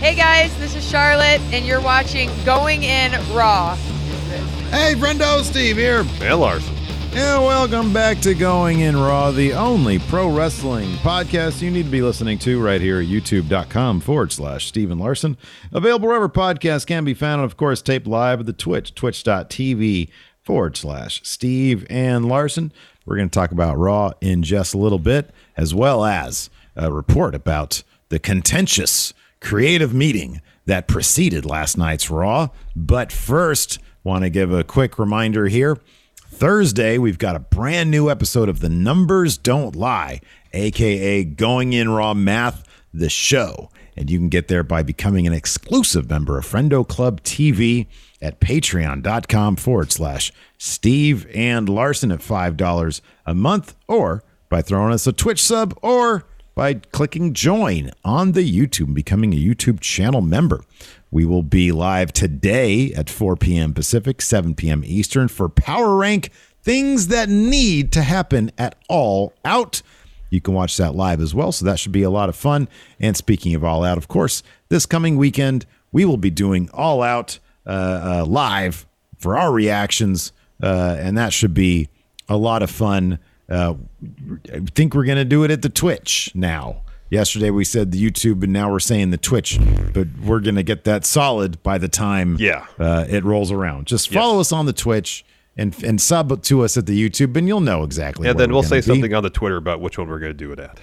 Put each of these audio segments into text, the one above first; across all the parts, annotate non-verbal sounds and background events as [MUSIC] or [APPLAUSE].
Hey guys, this is Charlotte, and you're watching Going In Raw. Hey, friendo, Steve here. Bill Larson. And welcome back to Going In Raw, the only pro wrestling podcast you need to be listening to right here at youtube.com forward slash Steve and Larson. Available wherever podcasts can be found, and of course, taped live at the Twitch, twitch.tv forward slash Steve and Larson. We're going to talk about Raw in just a little bit, as well as a report about the contentious creative meeting that preceded last night's Raw. But first, want to give a quick reminder here. Thursday, we've got a brand new episode of The Numbers Don't Lie, aka Going In Raw Math, the show. And you can get there by becoming an exclusive member of Friendo Club TV at patreon.com forward slash Steve and Larson at $5 a month, or by throwing us a Twitch sub, or by clicking join on the YouTube and becoming a YouTube channel member. We will be live today at 4 p.m. Pacific, 7 p.m. Eastern for Power Rank Things That Need to Happen at All Out. You can watch that live as well, so that should be a lot of fun. And speaking of All Out, of course, this coming weekend, we will be doing All Out uh, uh, live for our reactions, uh, and that should be a lot of fun. Uh, I think we're going to do it at the Twitch now. Yesterday we said the YouTube, and now we're saying the Twitch, but we're going to get that solid by the time Yeah. uh, it rolls around. Just follow us on the Twitch and and sub to us at the YouTube, and you'll know exactly. And then we'll say be. something on the Twitter about which one we're going to do it at.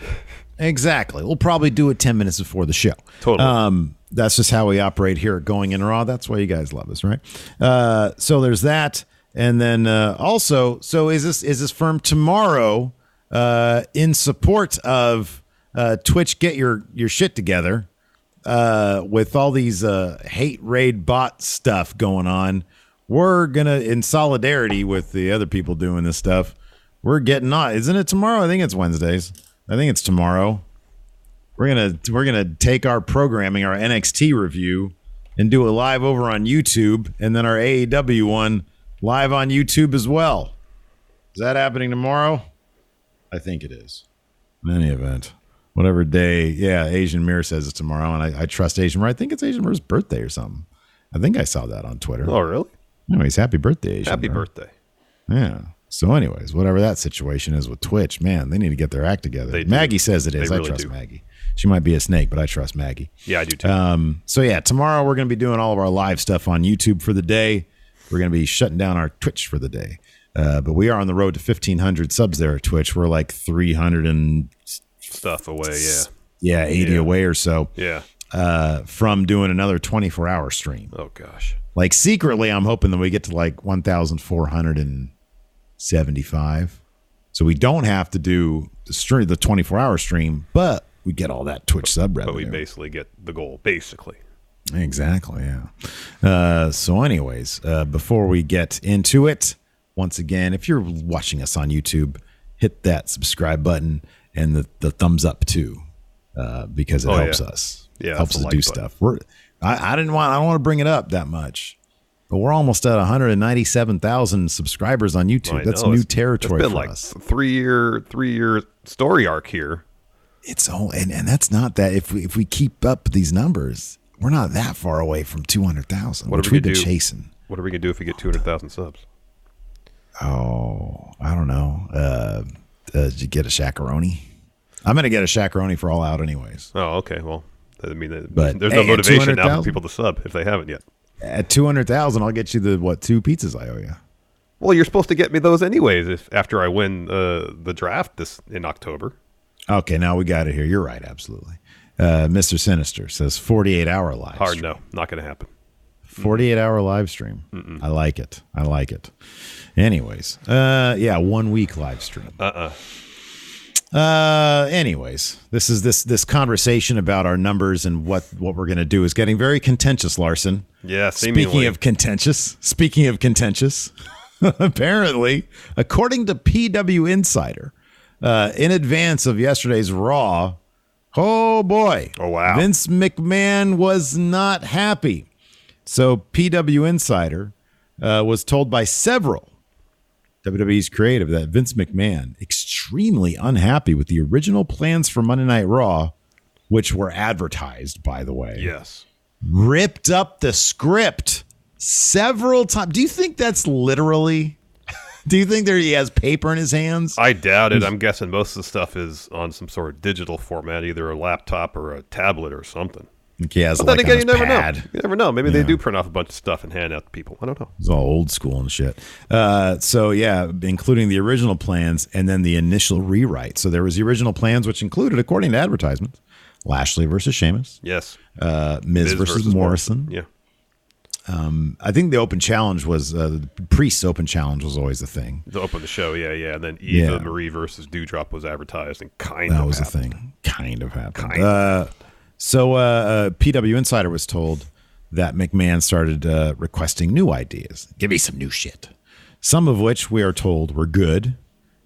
Exactly. We'll probably do it 10 minutes before the show. Totally. Um, that's just how we operate here at Going In Raw. That's why you guys love us, right? Uh, so there's that. And then uh, also, so is this is this firm tomorrow uh, in support of uh, Twitch? Get your your shit together uh, with all these uh, hate raid bot stuff going on. We're gonna, in solidarity with the other people doing this stuff, we're getting on. Isn't it tomorrow? I think it's Wednesdays. I think it's tomorrow. We're gonna we're gonna take our programming, our NXT review, and do it live over on YouTube, and then our AEW one live on YouTube as well. Is that happening tomorrow? I think it is. In any event, whatever day, yeah, Asian Mirror says it's tomorrow, and I, I trust Asian Mirror. I think it's Asian Mirror's birthday or something. I think I saw that on Twitter. Oh, really? Anyways, happy birthday, Asian Happy Mirror. birthday. Yeah. So, anyways, whatever that situation is with Twitch, man, they need to get their act together. They do. Maggie says it is. They I really trust do. Maggie. She might be a snake, but I trust Maggie. Yeah, I do too. Um, so yeah, tomorrow we're going to be doing all of our live stuff on YouTube for the day. We're going to be shutting down our Twitch for the day. Uh, but we are on the road to 1500 subs there at Twitch. We're like 300 and Stuff away. Yeah. yeah, 80 Yeah. away or so Yeah. uh, from doing another 24 hour stream. Oh, gosh. Like secretly, I'm hoping that we get to like 1,475. So we don't have to do the stream, the 24 hour stream, but we get all that Twitch sub But revenue. we basically get the goal, basically. Exactly. Yeah. Uh, so, anyways, uh, before we get into it, once again, if you're watching us on YouTube, hit that subscribe button and the, the thumbs up too, uh, because it Oh, helps yeah. us. Yeah, helps us the do button. stuff. We're I, I didn't want I don't want to bring it up that much, but we're almost at 197,000 subscribers on YouTube. That's know, new it's- territory It's been for like us. three year, three year story arc here. It's all and, and that's not that if we if we keep up these numbers, we're not that far away from 200,000, What which are we we've been do? chasing. What are we going to do if we get 200,000 subs? Oh, I don't know. Uh, uh, did you get a shakaroni? I'm gonna get a shakaroni for all out, anyways. Oh, okay. Well, I mean, there's But, there's no at motivation now for people to sub if they haven't yet. At two hundred thousand, I'll get you the what two pizzas I owe you. Well, you're supposed to get me those anyways if after I win uh, the draft this in October. Okay, now we got it here. You're right, absolutely. Uh, Mr. Sinister says 48 hour live. Hard stream. no, not going to happen. 48 hour live stream. I like it. I like it. Anyways, uh, yeah, one week live stream. Uh-uh. Uh, anyways, this is this this conversation about our numbers and what what we're gonna do is getting very contentious, Larson. Yeah, seemingly. Speaking of contentious, speaking of contentious, [LAUGHS] apparently, according to PW Insider, uh, in advance of yesterday's Raw, oh boy, Oh, wow. Vince McMahon was not happy. So PW Insider uh, was told by several WWE's creative that Vince McMahon extremely unhappy with the original plans for Monday Night Raw which were advertised, by the way, Yes. ripped up the script several times. Do you think that's literally? Do you think there he has paper in his hands? I doubt it. I'm guessing most of the stuff is on some sort of digital format, either a laptop or a tablet or something. He has But like then again, you never pad. know. You never know. Maybe they do print off a bunch of stuff and hand out to people. I don't know. It's all old school and shit. Uh, so yeah, including the original plans and then the initial rewrite. So there was the original plans, which included, according to advertisements, Lashley versus Sheamus, Yes. uh, Miz, Miz versus, Morrison. Yeah. I think the open challenge was uh, the Priest's open challenge was always the thing. To open the show, yeah, yeah. And then Eva Yeah. Marie versus Doudrop was advertised and kind That of was the happened. thing. Kind of happened. Kind uh, so uh, uh, PW Insider was told that McMahon started uh, requesting new ideas. Give me some new shit. Some of which we are told were good,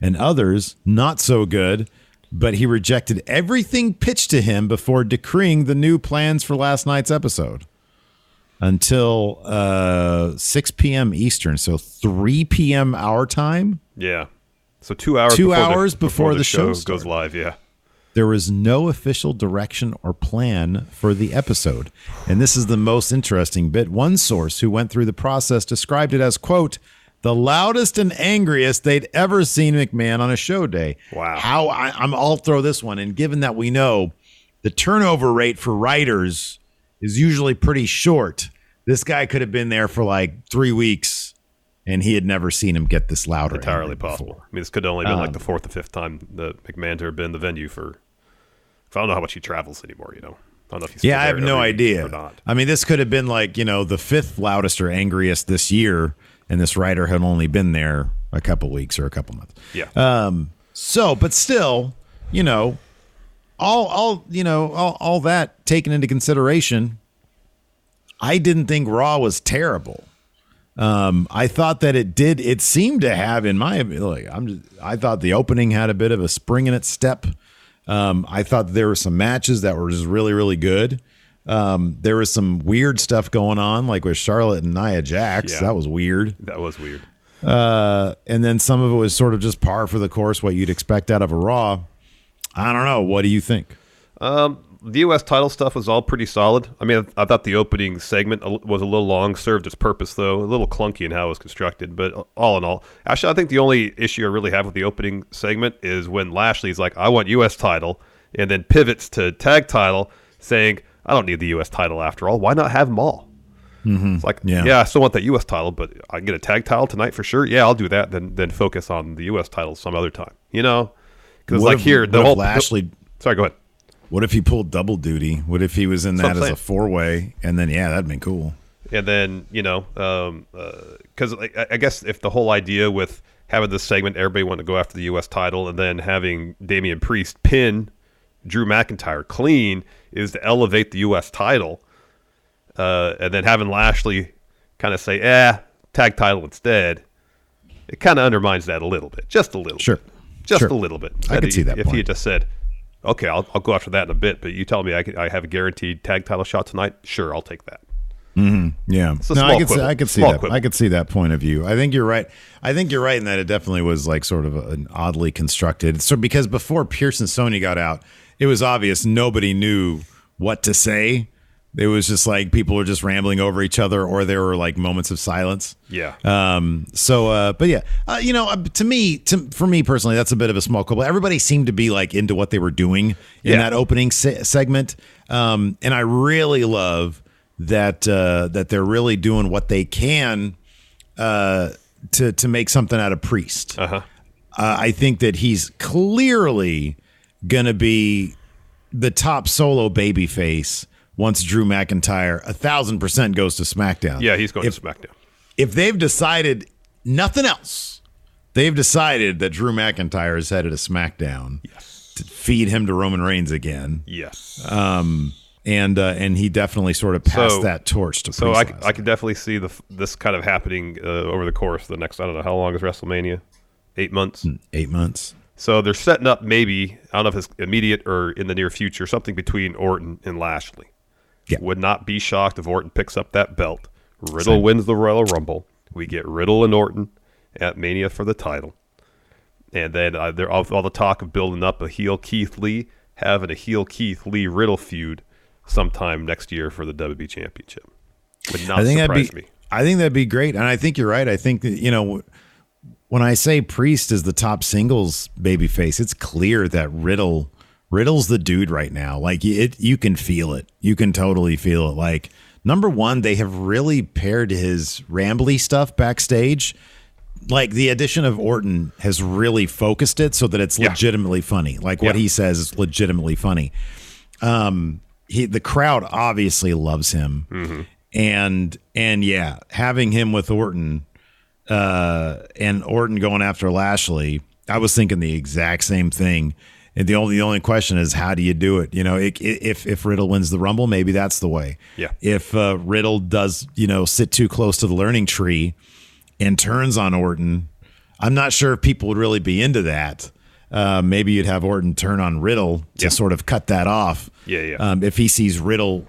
and others not so good. But he rejected everything pitched to him before decreeing the new plans for last night's episode until uh, 6 p.m. Eastern, so 3 p.m. our time. Yeah. So two hours. Two before the- hours before the show goes live. Yeah. There was no official direction or plan for the episode. And this is the most interesting bit. One source who went through the process described it as, quote, the loudest and angriest they'd ever seen McMahon on a show day. Wow. How I, I'm, I'll throw this one. And given that we know the turnover rate for writers is usually pretty short, this guy could have been there for like three weeks and he had never seen him get this louder Entirely possible. before. I mean, this could have only been Um, like the fourth or fifth time that McMahon had been the venue for. I don't know how much he travels anymore. You know. I don't know if he's. Yeah, I have no idea. I mean, this could have been like, you know, the fifth loudest or angriest this year, and this writer had only been there a couple weeks or a couple months. Yeah. Um, so, but still, you know, all all you know, all, all that taken into consideration, I didn't think Raw was terrible. Um, I thought that it did. It seemed to have, in my like, I'm just, I thought the opening had a bit of a spring in its step. Um, I thought there were some matches that were just really, really good. Um, there was some weird stuff going on, like with Charlotte and Nia Jax. Yeah. That was weird. that was weird. Uh, and then some of it was sort of just par for the course, what you'd expect out of a Raw. I don't know. What do you think? Um, the U.S. title stuff was all pretty solid. I mean, I, I thought the opening segment was a little long, served its purpose though, a little clunky in how it was constructed. But all in all, actually, I think the only issue I really have with the opening segment is when Lashley's like, "I want U.S. title," and then pivots to tag title, saying, "I don't need the U.S. title after all. Why not have them all?" Mm-hmm. It's like, Yeah. yeah. I still want that U.S. title, but I can get a tag title tonight for sure. Yeah, I'll do that. Then then focus on the U.S. title some other time. You know, because like if- here, the whole Lashley- Sorry, go ahead. What if he pulled double duty? What if he was in That's that as a four way? And then, yeah, that'd been cool. and then you know because I, I guess if the whole idea with having this segment everybody wanted to go after the us title and then having Damian priest pin drew mcintyre clean is to elevate the us title uh, and then having lashley kind of say eh tag title instead it kind of undermines that a little bit just a little Sure. bit. Just Sure. a little bit I could see that if he had just said okay I'll, I'll go after that in a bit but you tell me I, could, I have a guaranteed tag title shot tonight sure i'll take that mm-hmm. Yeah, no, I could see. I could see Small that. quibble. I could see that point of view. I think you're right. I think you're right in that it definitely was like sort of an oddly constructed. So because before Pearce and Sonya got out, it was obvious nobody knew what to say. It was just like people were just rambling over each other, or there were like moments of silence. yeah Um. So, uh, but yeah, uh, you know, uh, to me, to for me personally, that's a bit of a small quibble. Everybody seemed to be like into what they were doing in Yeah. that opening se- segment, um, and I really love that uh, that they're really doing what they can uh, to to make something out of Priest. uh-huh Uh, I think that he's clearly going to be the top solo babyface once Drew McIntyre a thousand percent goes to SmackDown. Yeah, he's going If- to SmackDown. if they've decided nothing else, they've decided that Drew McIntyre is headed to SmackDown Yes. to feed him to Roman Reigns again, Yes. Um, and uh, and he definitely sort of passed So- that torch to. so I, could definitely see the this kind of happening uh, over the course of the next I don't know how long is WrestleMania, eight months. eight months. So they're setting up maybe I don't know if it's immediate or in the near future something between Orton and Lashley. Yeah. Would not be shocked if Orton picks up that belt. Riddle wins the Royal Rumble. We get Riddle and Orton at Mania for the title. And then uh, there all, all the talk of building up a heel Keith Lee having a heel Keith Lee Riddle feud sometime next year for the WWE Championship. Would not I think surprise that'd be. me. I think that'd be great, and I think you're right. I think that you know when I say Priest is the top singles babyface, it's clear that Riddle Riddle's the dude right now. Like it, you can feel it. You can totally feel it. Like number one, they have really paired his rambly stuff backstage. Like the addition of Orton has really focused it so that it's Yeah. legitimately funny. Like what Yeah. he says is legitimately funny. Um, he the crowd obviously loves him, Mm-hmm. and and yeah, having him with Orton uh, and Orton going after Lashley, I was thinking the exact same thing. And the only the only question is how do you do it? You know, it, it- if if Riddle wins the Rumble, maybe that's the way. Yeah. If uh, Riddle does, you know, sit too close to the learning tree and turns on Orton, I'm not sure if people would really be into that. Uh, maybe you'd have Orton turn on Riddle to Yeah. sort of cut that off. Yeah, yeah. Um, if he sees Riddle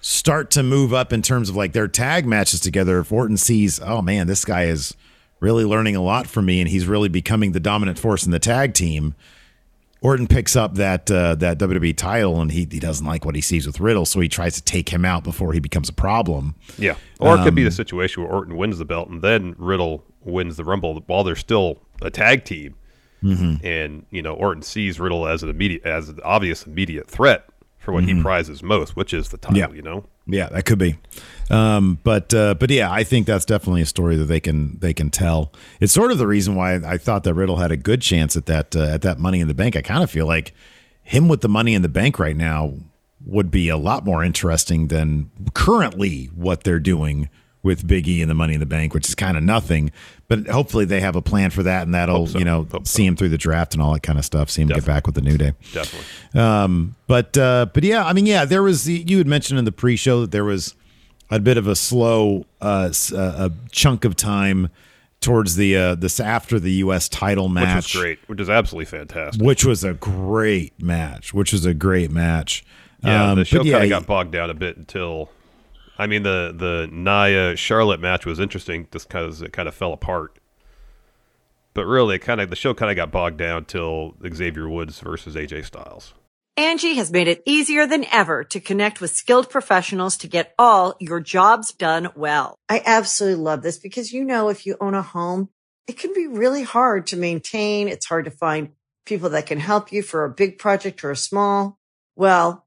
start to move up in terms of like their tag matches together, if Orton sees, oh man, this guy is really learning a lot from me and he's really becoming the dominant force in the tag team. Orton picks up that uh, that WWE title and he, he doesn't like what he sees with Riddle, so he tries to take him out before he becomes a problem. Yeah. Or it could Um, be the situation where Orton wins the belt and then Riddle wins the Rumble while they're still a tag team. Mm-hmm. And, you know, Orton sees Riddle as an immediate as an obvious immediate threat for what he prizes most, which is the title, Mm-hmm. Yeah. you know? Yeah, that could be. Um, but uh, but yeah, I think that's definitely a story that they can they can tell. It's sort of the reason why I thought that Riddle had a good chance at that uh, at that Money in the Bank. I kind of feel like him with the Money in the Bank right now would be a lot more interesting than currently what they're doing with Big E and the Money in the Bank, which is kind of nothing. But hopefully they have a plan for that, and that'll so. you know Hope so. see him through the draft and all that kind of stuff. See him get back with the New Day. Definitely. Um, but uh, but yeah, I mean, yeah, there was you had mentioned in the pre-show that there was a bit of a slow uh, uh, a chunk of time towards the uh, this after the U.S. title match, Which was great, which is absolutely fantastic. which was a great match, which was a great match. Yeah, Um, the show kind of yeah, got bogged down a bit until, I mean, the the Nia Charlotte match was interesting just because it kind of fell apart. But really, it kind of the show kind of got bogged down till Xavier Woods versus AJ Styles. Angi has made it easier than ever to connect with skilled professionals to get all your jobs done well. I absolutely love this because, you know, if you own a home, it can be really hard to maintain. It's hard to find people that can help you for a big project or a small. Well,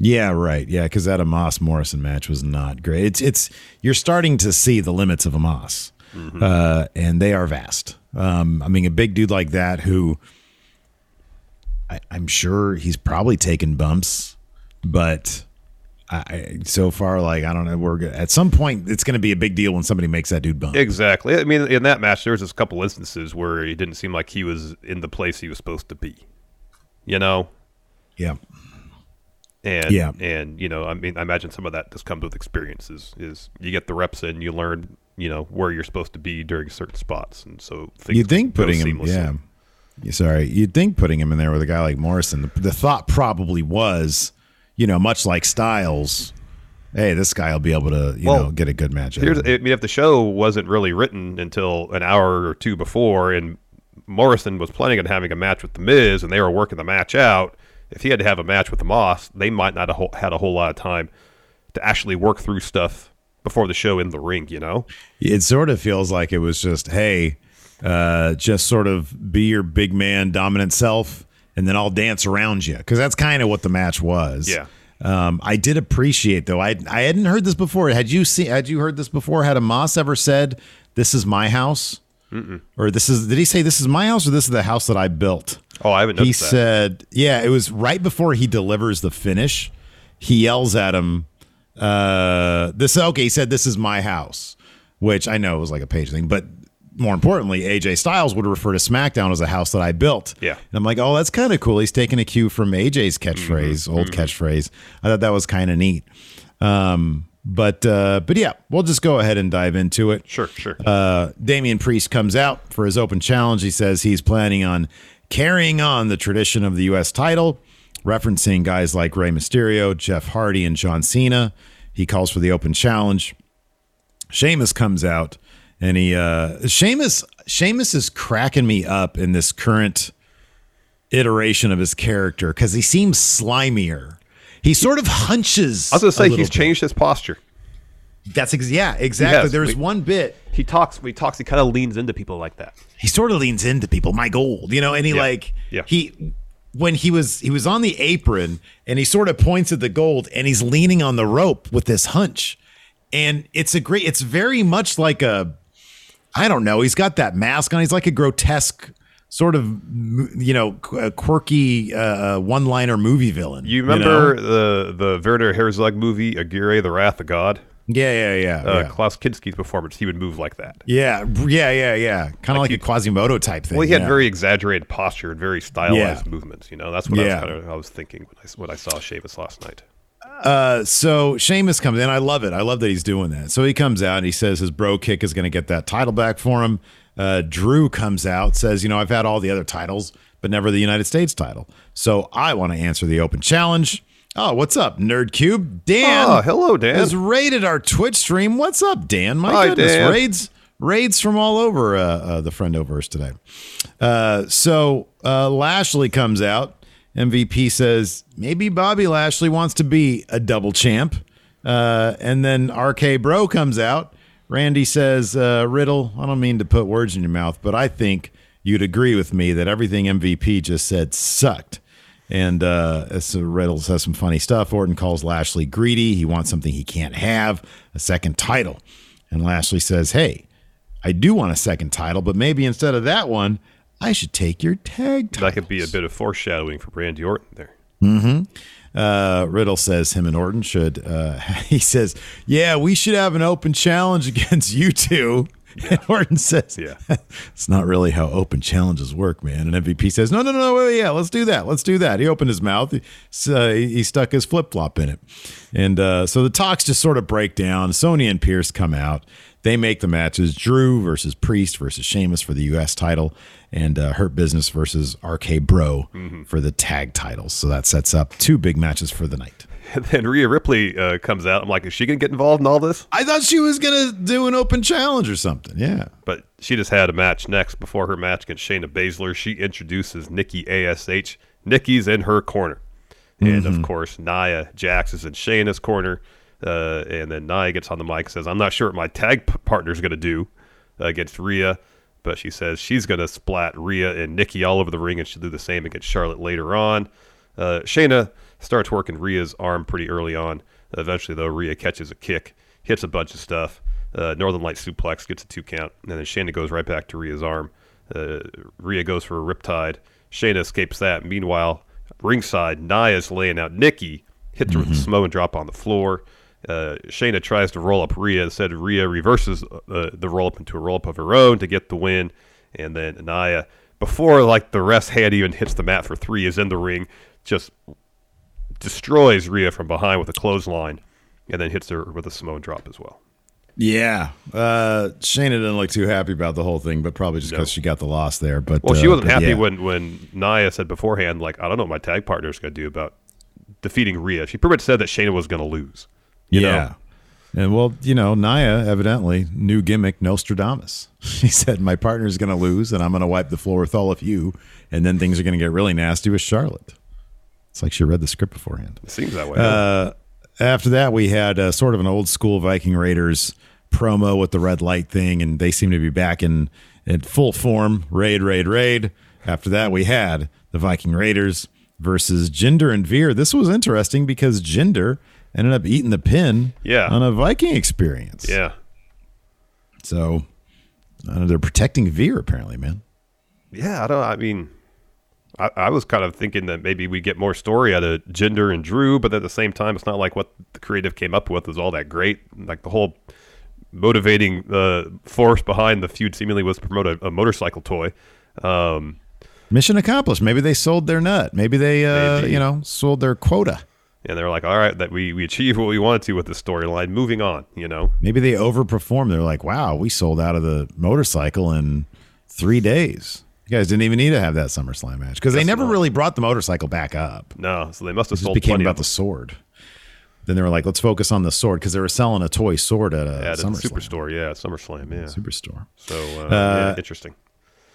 Yeah, right. Yeah, because that Omos Morrison match was not great. It's it's you're starting to see the limits of Omos, uh, and they are vast. Um, I mean, a big dude like that who I, I'm sure he's probably taken bumps, but I, so far like I don't know. We're go- at some point it's going to be a big deal when somebody makes that dude bump. Exactly. I mean, in that match, there was just a couple instances where he didn't seem like he was in the place he was supposed to be. You know, yeah, and Yeah. and you know, I mean, I imagine some of that just comes with experiences. Is you get the reps in, you learn, you know, where you're supposed to be during certain spots, and so you'd think putting him, yeah. Sorry, you'd think putting him in there with a guy like Morrison. The, the thought probably was, you know, much like Styles. Hey, this guy will be able to, you Well, know, get a good match. Here's, I mean, if the show wasn't really written until an hour or two before, and Morrison was planning on having a match with the Miz, and they were working the match out, if he had to have a match with the Moss, they might not have had a whole lot of time to actually work through stuff before the show in the ring. You know? It sort of feels like it was just, hey, uh, just sort of be your big man, dominant self, and then I'll dance around you because that's kind of what the match was. Yeah. Um, I did appreciate though. I I hadn't heard this before. Had you seen? Had you heard this before? Had Omos ever said, "This is my house," Mm-mm. or "This is"? Did he say, "This is my house," or "This is the house that I built"? Oh, I haven't. He that. said, "Yeah." It was right before he delivers the finish. He yells at him, uh, "This okay?" He said, "This is my house," which I know was like a Paige thing, but more importantly, AJ Styles would refer to SmackDown as a house that I built. Yeah. And I'm like, oh, that's kind of cool. He's taking a cue from AJ's catchphrase, Mm-hmm. old catchphrase. I thought that was kind of neat. Um, but uh, but yeah, we'll just go ahead and dive into it. Sure, sure. Uh, Damian Priest comes out for his open challenge. He says he's planning on carrying on the tradition of the U.S. title, referencing guys like Rey Mysterio, Jeff Hardy, and John Cena. He calls for the open challenge. Sheamus comes out and he uh Sheamus Sheamus is cracking me up in this current iteration of his character because he seems slimier. He sort of hunches. I was going to say he's bit. changed his posture. That's ex- yeah, exactly. has. There's We- one bit He talks. He talks. He kind of leans into people like that. he sort of leans into people my gold you know and he Yeah. like Yeah. he when he was he was on the apron and he sort of points at the gold and he's leaning on the rope with this hunch and it's a great it's very much like a i don't know he's got that mask on he's like a grotesque sort of you know uh, quirky uh, one liner movie villain You remember know? the the Werner Herzog movie Aguirre, The Wrath of God? Yeah yeah yeah Uh, yeah. Klaus Kinski's performance. He would move like that. yeah yeah yeah yeah kind of like, he- a quasimodo type thing Well, he had yeah. very exaggerated posture and very stylized Yeah. movements. You know, that's what. I was kind of I was thinking when I, when I saw Sheamus last night. Uh, so Sheamus comes in. I love it. I love that he's doing that. So he comes out and he says his Brogue kick is going to get that title back for him. Uh, Drew comes out, says, you know, I've had all the other titles, but never the United States title. So I want to answer the open challenge. Oh, what's up, Nerd Cube? Dan. Oh, hello, Dan. Has raided our Twitch stream. What's up, Dan? My Hi, goodness, Dan. raids raids from all over uh, uh, the Friendoverse today. Uh, so uh, Lashley comes out. MVP says maybe Bobby Lashley wants to be a double champ. Uh, and then RK Bro comes out. Randy says, uh, Riddle, I don't mean to put words in your mouth, but I think you'd agree with me that everything MVP just said sucked. And uh, so Riddle says some funny stuff. Orton calls Lashley greedy. He wants something he can't have, a second title. And Lashley says, Hey, I do want a second title, but maybe instead of that one, I should take your tag title. That could be a bit of foreshadowing for Randy Orton there. Uh, Riddle says him and Orton should. Uh, [LAUGHS] he says, "Yeah, we should have an open challenge [LAUGHS] against you two. [LAUGHS] And Orton says, Yeah. [LAUGHS] it's not really how open challenges work, man." And MVP says, "No, no, no, wait, yeah, let's do that. Let's do that." He opened his mouth. He, uh, he stuck his flip flop in it, and uh, so the talks just sort of break down. Sonya and Pearce come out. They make the matches: Drew versus Priest versus Sheamus for the U.S. title, and uh, Hurt Business versus RK Bro for the tag titles. So that sets up two big matches for the night. And [LAUGHS] then Rhea Ripley uh, comes out. I'm like, is she gonna get involved in all this? I thought she was gonna do an open challenge or something. Yeah. But she just had a match next. Before her match against Shayna Baszler, she introduces Nikki Ash. Nikki's in her corner, and of course Nia Jax is in Shayna's corner. Uh, and then Nia gets on the mic and says, "I'm not sure what my tag p- partner's going to do uh, against Rhea, but she says she's going to splat Rhea and Nikki all over the ring, and she'll do the same against Charlotte later on." Uh, Shayna starts working Rhea's arm pretty early on. Eventually, though, Rhea catches a kick, hits a bunch of stuff. Uh, Northern Light suplex gets a two count, and then Shayna goes right back to Rhea's arm. Uh, Rhea goes for a riptide. Shayna escapes that. Meanwhile, ringside, Nia's laying out Nikki, hits her with a Samoan drop on the floor. Uh, Shayna tries to roll up Rhea. Instead, Rhea reverses uh, the roll up into a roll up of her own to get the win. And then Nia, before like the rest hand even hits the mat for three, is in the ring, just destroys Rhea from behind with a clothesline, and then hits her with a Samoan drop as well. Yeah. Uh, Shayna didn't look too happy about the whole thing, but probably just because she got the loss there. But Well, she uh, wasn't happy yeah. when when Nia said beforehand, like, I don't know what my tag partner is going to do about defeating Rhea. She pretty much said that Shayna was going to lose. You yeah. know? And well, you know, Nia evidently new gimmick Nostradamus. [LAUGHS] She said my partner's going to lose, and I'm going to wipe the floor with all of you, and then things are going to get really nasty with Charlotte. It's like she read the script beforehand. It seems that way. Uh, after that, we had uh, sort of an old school Viking Raiders promo with the red light thing, and they seem to be back in, in full form. Raid, raid, raid. After that, we had the Viking Raiders versus Jinder and Veer. This was interesting because Jinder ended up eating the pin Yeah. on a Viking experience. Yeah. So uh, they're protecting Veer apparently, man. Yeah, I don't. I mean, I, I was kind of thinking that maybe we get more story out of Jinder and Drew, but at the same time, it's not like what the creative came up with is all that great. Like the whole motivating uh, force behind the feud seemingly was to promote a, a motorcycle toy. Um, Mission accomplished. Maybe they sold their nut. Maybe they, uh, Maybe. you know, sold their quota. and they were like, "All right, that we we achieved what we wanted to with this storyline. Moving on." You know. Maybe they overperformed. They're like, wow, we sold out of the motorcycle in three days. You guys didn't even need to have that SummerSlam match because they never not. really brought the motorcycle back up. No, so they must have It just sold became about the sword. Then they were like, let's focus on the sword because they were selling a toy sword at a at the SummerSlam. Superstore. Yeah, SummerSlam. Yeah. Superstore. So uh, Uh, yeah, interesting.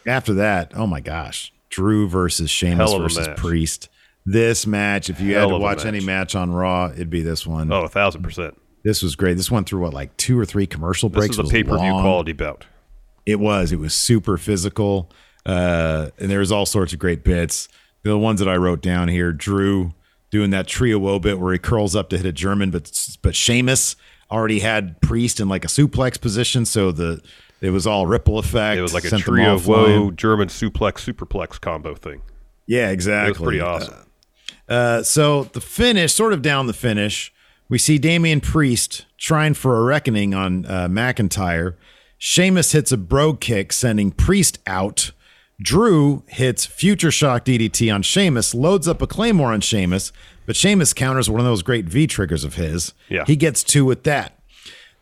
After that, oh my gosh, Drew versus Sheamus Hell of a versus match. Priest. This match, if you Hell had to watch any match. match on Raw, it'd be this one. Oh, a thousand percent. This was great. This went through what, like two or three commercial breaks. is a It was a pay per view quality bout. It was. It was super physical, uh, and there was all sorts of great bits. The ones that I wrote down here: Drew doing that Tree of Woe bit where he curls up to hit a German, but but Sheamus already had Priest in like a suplex position, so the it was all ripple effect. It was like a Tree of Woe. German suplex superplex combo thing. Yeah, exactly. It was pretty awesome. Uh, so the finish, sort of down the finish, we see Damian Priest trying for a reckoning on uh, McIntyre. Sheamus hits a Brogue kick, sending Priest out. Drew hits Future Shock DDT on Sheamus, loads up a Claymore on Sheamus, but Sheamus counters one of those great V triggers of his. Yeah. He gets two with that.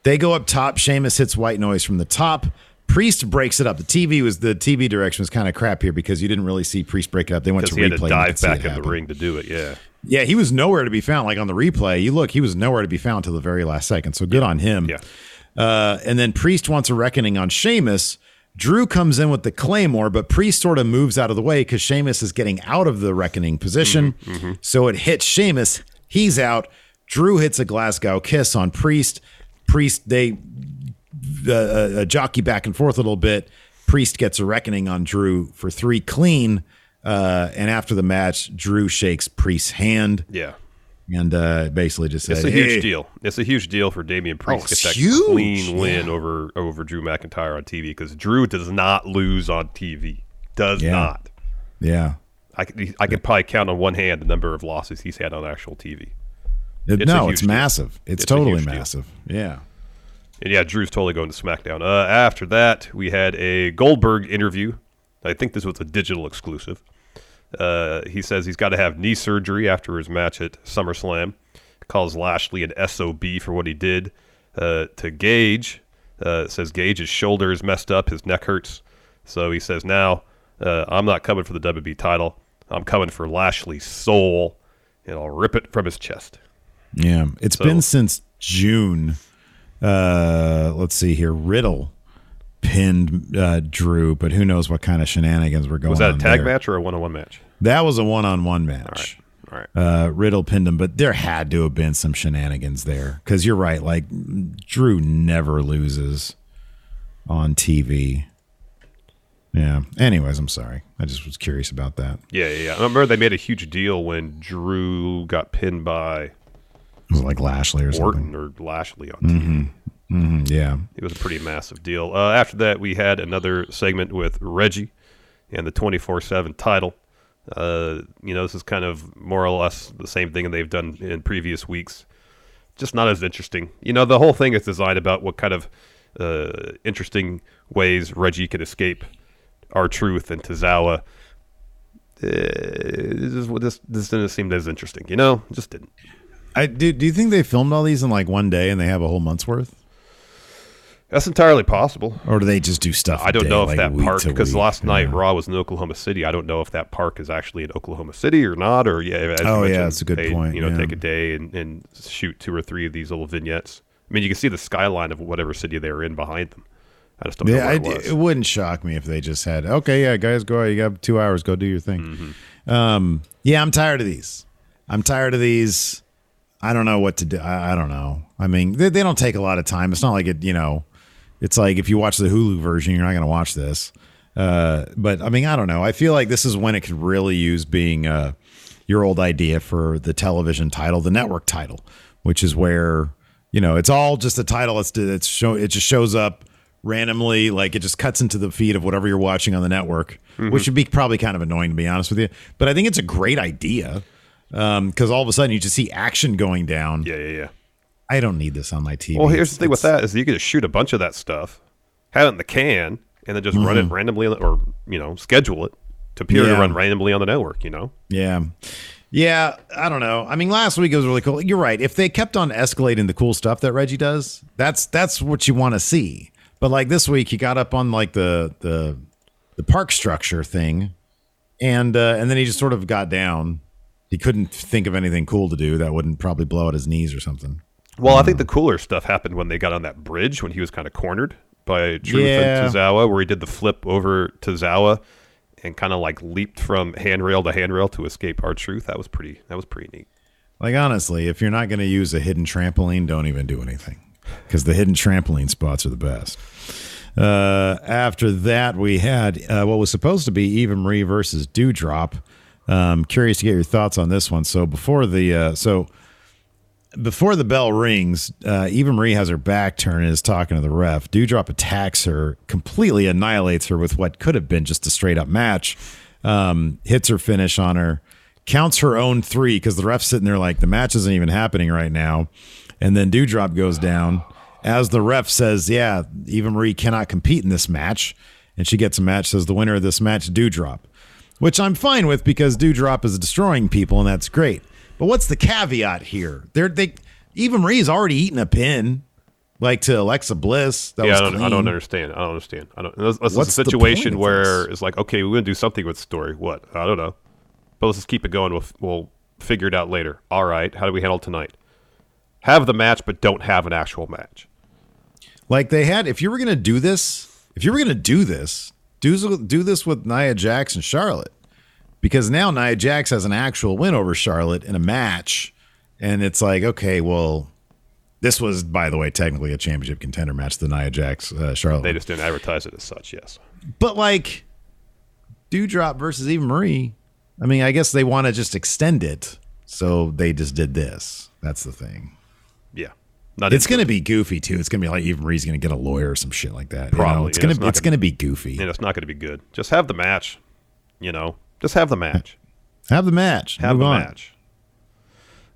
They go up top. Sheamus hits white noise from the top. Priest breaks it up. The TV was the TV direction was kind of crap here because you didn't really see Priest break it up. They went to he had replay. to dive back in the ring to do it. Yeah. Yeah, he was nowhere to be found. Like on the replay, you look, he was nowhere to be found till the very last second. So good on him. Yeah. Uh, and then Priest wants a reckoning on Sheamus. Drew comes in with the Claymore, but Priest sort of moves out of the way because Sheamus is getting out of the reckoning position. Mm-hmm, So it hits Sheamus. He's out. Drew hits a Glasgow kiss on Priest. Priest, they uh, uh, jockey back and forth a little bit. Priest gets a reckoning on Drew for three clean. Uh, and after the match, Drew shakes Priest's hand Yeah. And uh, basically just said, It's a huge "Hey." deal. It's a huge deal for Damian Priest Oh, to get that huge. clean win Yeah. over over Drew McIntyre on TV because Drew does not lose on TV. Does Yeah. not. Yeah. I could, I could probably count on one hand the number of losses he's had on actual TV. It- It's no, it's deal. massive. It's, It's totally huge deal. massive. Yeah. And yeah, Drew's totally going to SmackDown. Uh, after that, we had a Goldberg interview. I think this was a digital exclusive. Uh, he says he's got to have knee surgery after his match at SummerSlam. Calls Lashley an SOB for what he did uh, to Gage. Uh, says Gage's shoulder is messed up, his neck hurts. So he says now uh, I'm not coming for the WB title. I'm coming for Lashley's soul, and I'll rip it from his chest. Yeah. It's So- been since June. Uh, let's see here. Riddle pinned uh, Drew, but who knows what kind of shenanigans were going on. Was that a tag there. match or a one-on-one match? That was a one on one match. All right. Uh, Riddle pinned him, but there had to have been some shenanigans there because you're right. Like Drew never loses on TV. Yeah. Anyways, I'm sorry. I just was curious about that. Yeah, yeah, yeah. I remember they made a huge deal when Drew got pinned by It was like Lashley or something. Or Lashley on TV. Mhm, yeah. It was a pretty massive deal. Uh, after that, we had another segment with Reggie and the 24 7 title. Uh, you know, this is kind of more or less the same thing they've done in previous weeks. Just not as interesting. You know, the whole thing is designed about what kind of uh, interesting ways Reggie can escape R-Truth and Tozawa. Uh, this, is, this, this didn't seem as interesting, you know? It just didn't. I do. Do you think they filmed all these in like one day and they have a whole month's worth, That's entirely possible. or do they just do stuff? I don't day, know if like that park because last night Yeah. Raw was in Oklahoma City. I don't know if that park is actually in Oklahoma City or not. Or yeah, as you Oh, yeah, that's a good they, point, You know, yeah. take a day and, and shoot two or three of these little vignettes. I mean, you can see the skyline of whatever city they were in behind them. I just don't know Yeah, I, it was. it wouldn't shock me if they just had okay, yeah, guys, go. Out. You got two hours. Go do your thing. Mm-hmm. Um, yeah, I'm tired of these. I'm tired of these. I don't know what to do. I, I don't know. I mean, they, they don't take a lot of time. It's not like it. You know, it's like if you watch the Hulu version, you're not going to watch this. Uh, but I mean, I don't know. I feel like this is when it could really use being uh, your old idea for the television title, the network title, which is where you know it's all just a title. It's it's show it just shows up randomly, like it just cuts into the feed of whatever you're watching on the network, which would be probably kind of annoying to be honest with you. But I think it's a great idea because all of a sudden you just see action going down. Yeah, yeah, yeah. I don't need this on my TV. Well, here's the thing with that is you could just shoot a bunch of that stuff, have it in the can, and then just run it randomly, on the, or you know, schedule it to appear to Mm-hmm. Run randomly on the network. You know, Yeah. Yeah, I don't know. I mean, last week it was really cool. You're right. If they kept on escalating the cool stuff that Reggie does, that's that's what you want to see. But like this week, he got up on like the the the park structure thing, and uh, and then he just sort of got down. He couldn't think of anything cool to do that wouldn't probably blow out his knees or something. Well, I think the cooler stuff happened when they got on that bridge when he was kind of cornered by Truth Yeah. and Tozawa, where he did the flip over Tozawa and kind of like leaped from handrail to handrail to escape R-Truth. That was pretty. That was pretty neat. Like honestly, if you're not going to use a hidden trampoline, don't even do anything because the hidden trampoline spots are the best. Uh, after that, we had uh, what was supposed to be Eva Marie versus Doudrop. Um, curious to get your thoughts on this one. So before the uh, so before the bell rings, uh, Eva Marie has her back turned and is talking to the ref. Doudrop attacks her, completely annihilates her with what could have been just a straight up match. Um, hits her finish on her, counts her own three because the ref's sitting there like the match isn't even happening right now. And then Doudrop goes down as the ref says, Yeah, Eva Marie cannot compete in this match. And she gets a match, says the winner of this match, Doudrop, which I'm fine with because Doudrop is destroying people and that's great. But what's the caveat here? They're, they Eva Marie's already eaten a pin, like to Alexa Bliss. That yeah, was I don't, I don't understand. I don't understand. I don't. This, this is a situation where it's like, okay, we're gonna do something with the story. What? I don't know. But let's just keep it going. We'll we'll figure it out later. All right. How do we handle tonight? Have the match, but don't have an actual match. Like they had, if you were gonna do this, if you were gonna do this, do do this with Nia Jax and Charlotte, because now Nia Jax has an actual win over Charlotte in a match, and it's like, okay, well, this was, by the way, technically a championship contender match, the Nia Jax uh, Charlotte, They just didn't advertise it as such. Yes. but like Doudrop versus Eva Marie, I mean, I guess they want to just extend it, so they just did this. That's the thing. Yeah. Not It's going to be goofy too. It's going to be like Eva Marie's going to get a lawyer or some shit like that. you know? It's going to it's going to be goofy. and it's not going to be good. Just have the match. You know, just have the match. Have the match. Have Move the on. match.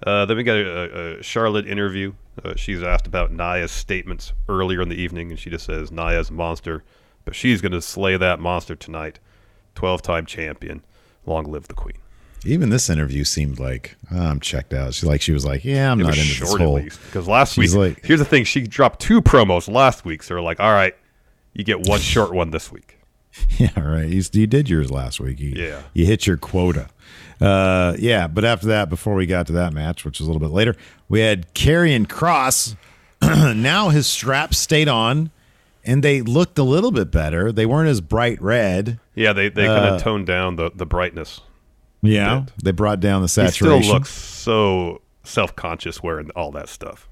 Uh, then we got a, a Charlotte interview. Uh, she's asked about Nia's statements earlier in the evening, and she just says Nia's a monster, but she's going to slay that monster tonight. Twelve-time champion. Long live the queen. Even this interview seemed like oh, I'm checked out. She like she was like, yeah, I'm It not into this whole. because last week. Like- here's the thing: she dropped two promos last week, so we're like, all right, you get one short one this week. [LAUGHS] Yeah, right. You, you did yours last week. You, Yeah. you hit your quota. Uh, yeah, but after that, before we got to that match, which was a little bit later, we had Karrion Kross. [CLEARS THROAT] now his straps stayed on, and they looked a little bit better. They weren't as bright red. Yeah, they they kind Uh, of toned down the the brightness. Yeah, Bit. they brought down the saturation. He still looks so self-conscious wearing all that stuff.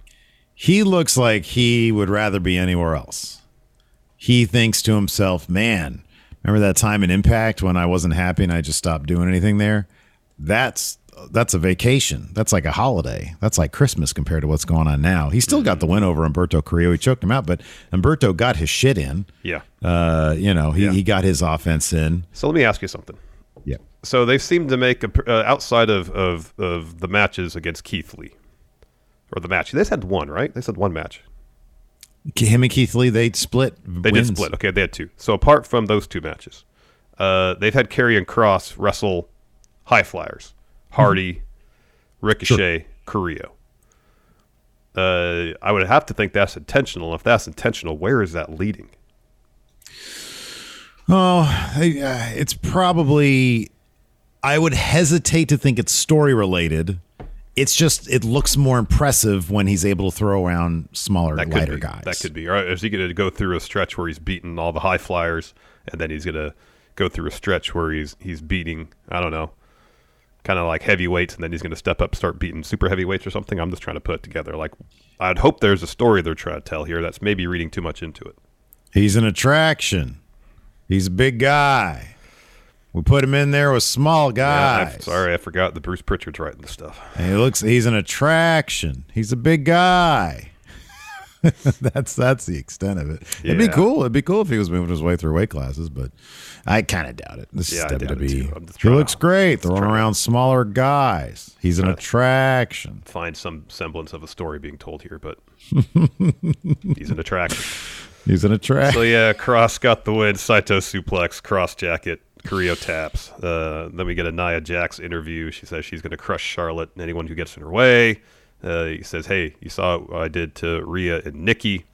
he looks like he would rather be anywhere else. He thinks to himself, man, remember that time in Impact when I wasn't happy and I just stopped doing anything there? That's that's a vacation. That's like a holiday. That's like Christmas compared to what's going on now. He still got the win over Humberto Carrillo. He choked him out, but Humberto got his shit in. Yeah. Uh, you know, he, Yeah. he got his offense in. So let me ask you something. Yeah. So they seem to make a, uh, outside of, of of the matches against Keith Lee, or the match. They said one, right? They said one match. Him and Keith Lee, they split. They wins. did split. Okay, they had two. So apart from those two matches, uh, they've had Karrion Kross wrestle high flyers, Hardy, Ricochet, Carrillo. Uh, I would have to think that's intentional. If that's intentional, where is that leading? Oh, I- uh, it's probably. I would hesitate to think it's story related. It's just it looks more impressive when he's able to throw around smaller, That lighter be. guys. That could be. Or is he going to go through a stretch where he's beating all the high flyers, and then he's going to go through a stretch where he's he's beating I don't know, kind of like heavyweights, and then he's going to step up, start beating super heavyweights or something. I'm just trying to put it together. Like I'd hope there's a story they're trying to tell here. That's maybe reading too much into it. He's an attraction. He's a big guy. We put him in there with small guys. I'm sorry, I forgot the Bruce Pritchard's writing the stuff. And he looks. He's an attraction. He's a big guy. [LAUGHS] that's that's the extent of it. It'd be cool. It'd be cool if he was moving his way through weight classes, but I kind of doubt it. This Yeah, I is WWE. He looks great throwing around smaller guys. He's an uh, attraction. Find some semblance of a story being told here, but [LAUGHS] he's an attraction. He's an attraction. So yeah, Kross got the win. Saito suplex, Kross Jacket, Carrillo taps. Uh, then we get a Nia Jax interview. She says she's going to crush Charlotte and anyone who gets in her way. Uh, he says, "Hey, you saw what I did to Rhea and Nikki,"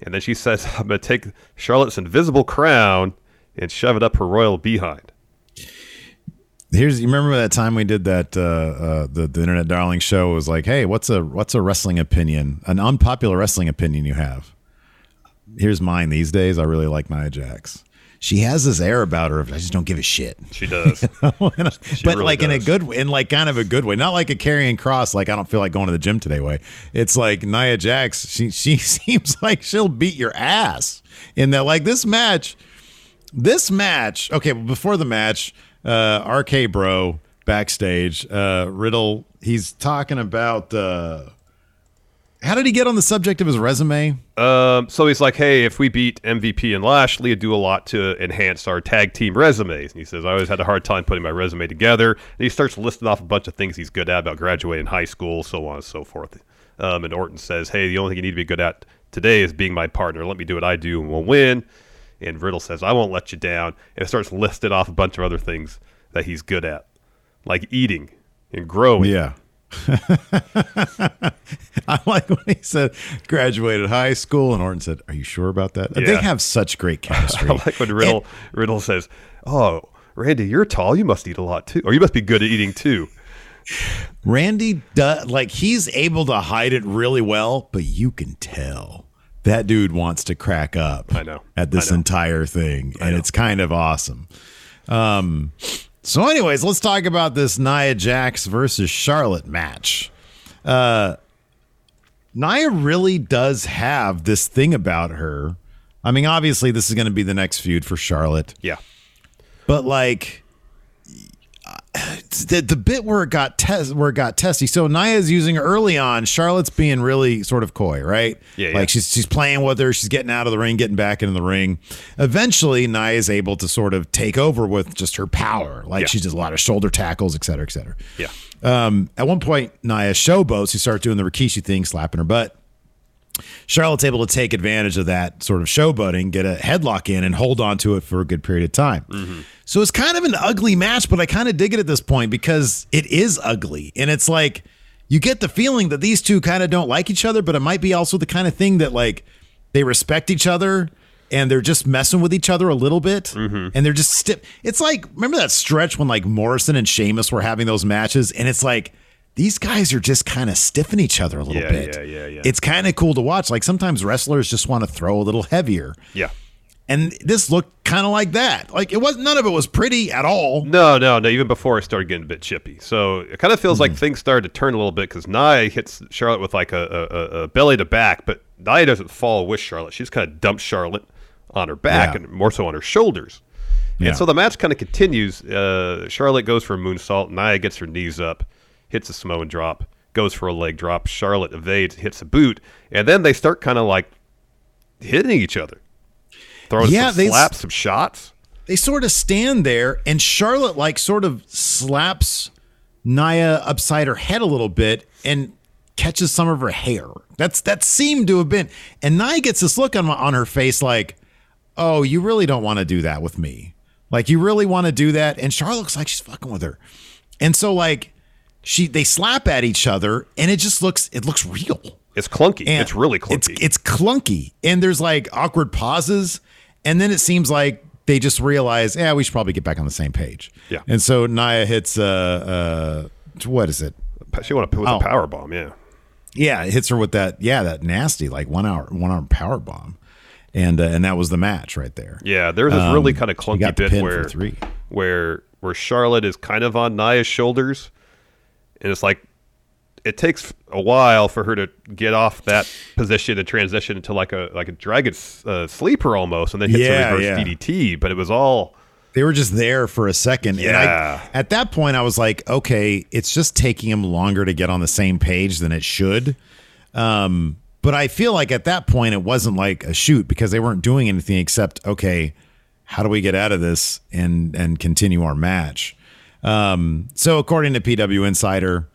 and then she says, "I'm going to take Charlotte's invisible crown and shove it up her royal behind." Here's you remember that time we did that uh, uh, the the internet darling show was like, hey, what's a what's a wrestling opinion, an unpopular wrestling opinion you have? Here's mine these days. I really like Nia Jax. She has this air about her of I just don't give a shit. She does. [LAUGHS] but really like in a does. good in like kind of a good way not like a Karrion Kross like i don't feel like going to the gym today way it's like nia jax she she [LAUGHS] seems like she'll beat your ass in that like this match this match okay well, before the match uh rk bro backstage uh riddle he's talking about uh how did he get on the subject of his resume Um, so he's like, hey, if we beat MVP and Lashley, it'd do a lot to enhance our tag team resumes. And he says, I always had a hard time putting my resume together. And he starts listing off a bunch of things he's good at about graduating high school, so on and so forth. Um, and Orton says, hey, the only thing you need to be good at today is being my partner. Let me do what I do and we'll win. And Riddle says, I won't let you down. And it starts listing off a bunch of other things that he's good at, like eating and growing. Yeah. [LAUGHS] I like when he said graduated high school and Orton said, Are you sure about that? They have such great chemistry. [LAUGHS] I like when Riddle Riddle says, "Oh, Randy, you're tall. You must eat a lot too, or you must be good at eating too." Randy does like he's able to hide it really well, but you can tell that dude wants to crack up. I know. at this know. entire thing, and it's kind of awesome. Um, so, anyways, let's talk about this Nia Jax versus Charlotte match. Uh, Nia really does have this thing about her. I mean, obviously, this is going to be the next feud for Charlotte. Yeah, but like the, the bit where it got tes- where it got testy. So Nia's using early on. Charlotte's being really sort of coy, right? Yeah, Like yeah. she's she's playing with her. She's getting out of the ring, getting back into the ring. Eventually, Nia's able to sort of take over with just her power. Like Yeah. she does a lot of shoulder tackles, et cetera, et cetera. yeah, Um, at one point, Nia showboats. She starts doing the Rikishi thing, slapping her butt. Charlotte's able to take advantage of that sort of showboating, get a headlock in, and hold on to it for a good period of time. Mm-hmm. So it's kind of an ugly match, but I kind of dig it at this point because it is ugly. And it's like you get the feeling that these two kind of don't like each other, but it might be also the kind of thing that like they respect each other and they're just messing with each other a little bit mm-hmm. and they're just stiff. It's like, remember that stretch when like Morrison and Sheamus were having those matches and it's like, these guys are just kind of stiffing each other a little Yeah, bit. yeah, yeah, yeah. It's kind of cool to watch. Like sometimes wrestlers just want to throw a little heavier. yeah. And this looked kind of like that. Like it was none of it was pretty at all. No, no, no. Even before it started getting a bit chippy, so it kind of feels Hmm. like things started to turn a little bit because Nia hits Charlotte with like a, a, a- a belly to back, but Nia doesn't fall with Charlotte. She just kind of dumps Charlotte on her back Yeah. and more so on her shoulders. Yeah. And so the match kind of continues. Uh, Charlotte goes for a moonsault. Nia gets her knees up, hits a Samoan drop, goes for a leg drop. Charlotte evades, hits a boot, and then they start kind of like hitting each other, throwing Yeah, some they- slaps, some shots. They sort of stand there and Charlotte like sort of slaps Nia upside her head a little bit and catches some of her hair. That's that seemed to have been. And Nia gets this look on on her face like, "Oh, you really don't want to do that with me. Like you really want to do that?" And Charlotte looks like she's fucking with her. And so like she they slap at each other and it just looks it looks real. It's clunky. And it's really clunky. It's it's clunky, and there's like awkward pauses, and then it seems like they just realize, yeah, we should probably get back on the same page. Yeah. And so Nia hits uh uh what is it? She want to put with Oh. a power bomb, yeah. Yeah, it hits her with that yeah that nasty like one hour one arm power bomb, and uh, and that was the match right there. Yeah, there's this really kind of Um, clunky bit where where where Charlotte is kind of on Nia's shoulders, and it's like it takes a while for her to get off that position and transition into like a like a dragon uh, sleeper almost, and then hits Yeah, a reverse yeah. DDT. But it was all They were just there for a second. And Yeah. I, at that point, I was like, okay, it's just taking him longer to get on the same page than it should. Um, but I feel like at that point, it wasn't like a shoot because they weren't doing anything except, okay, how do we get out of this and and continue our match? Um, so according to PW Insider,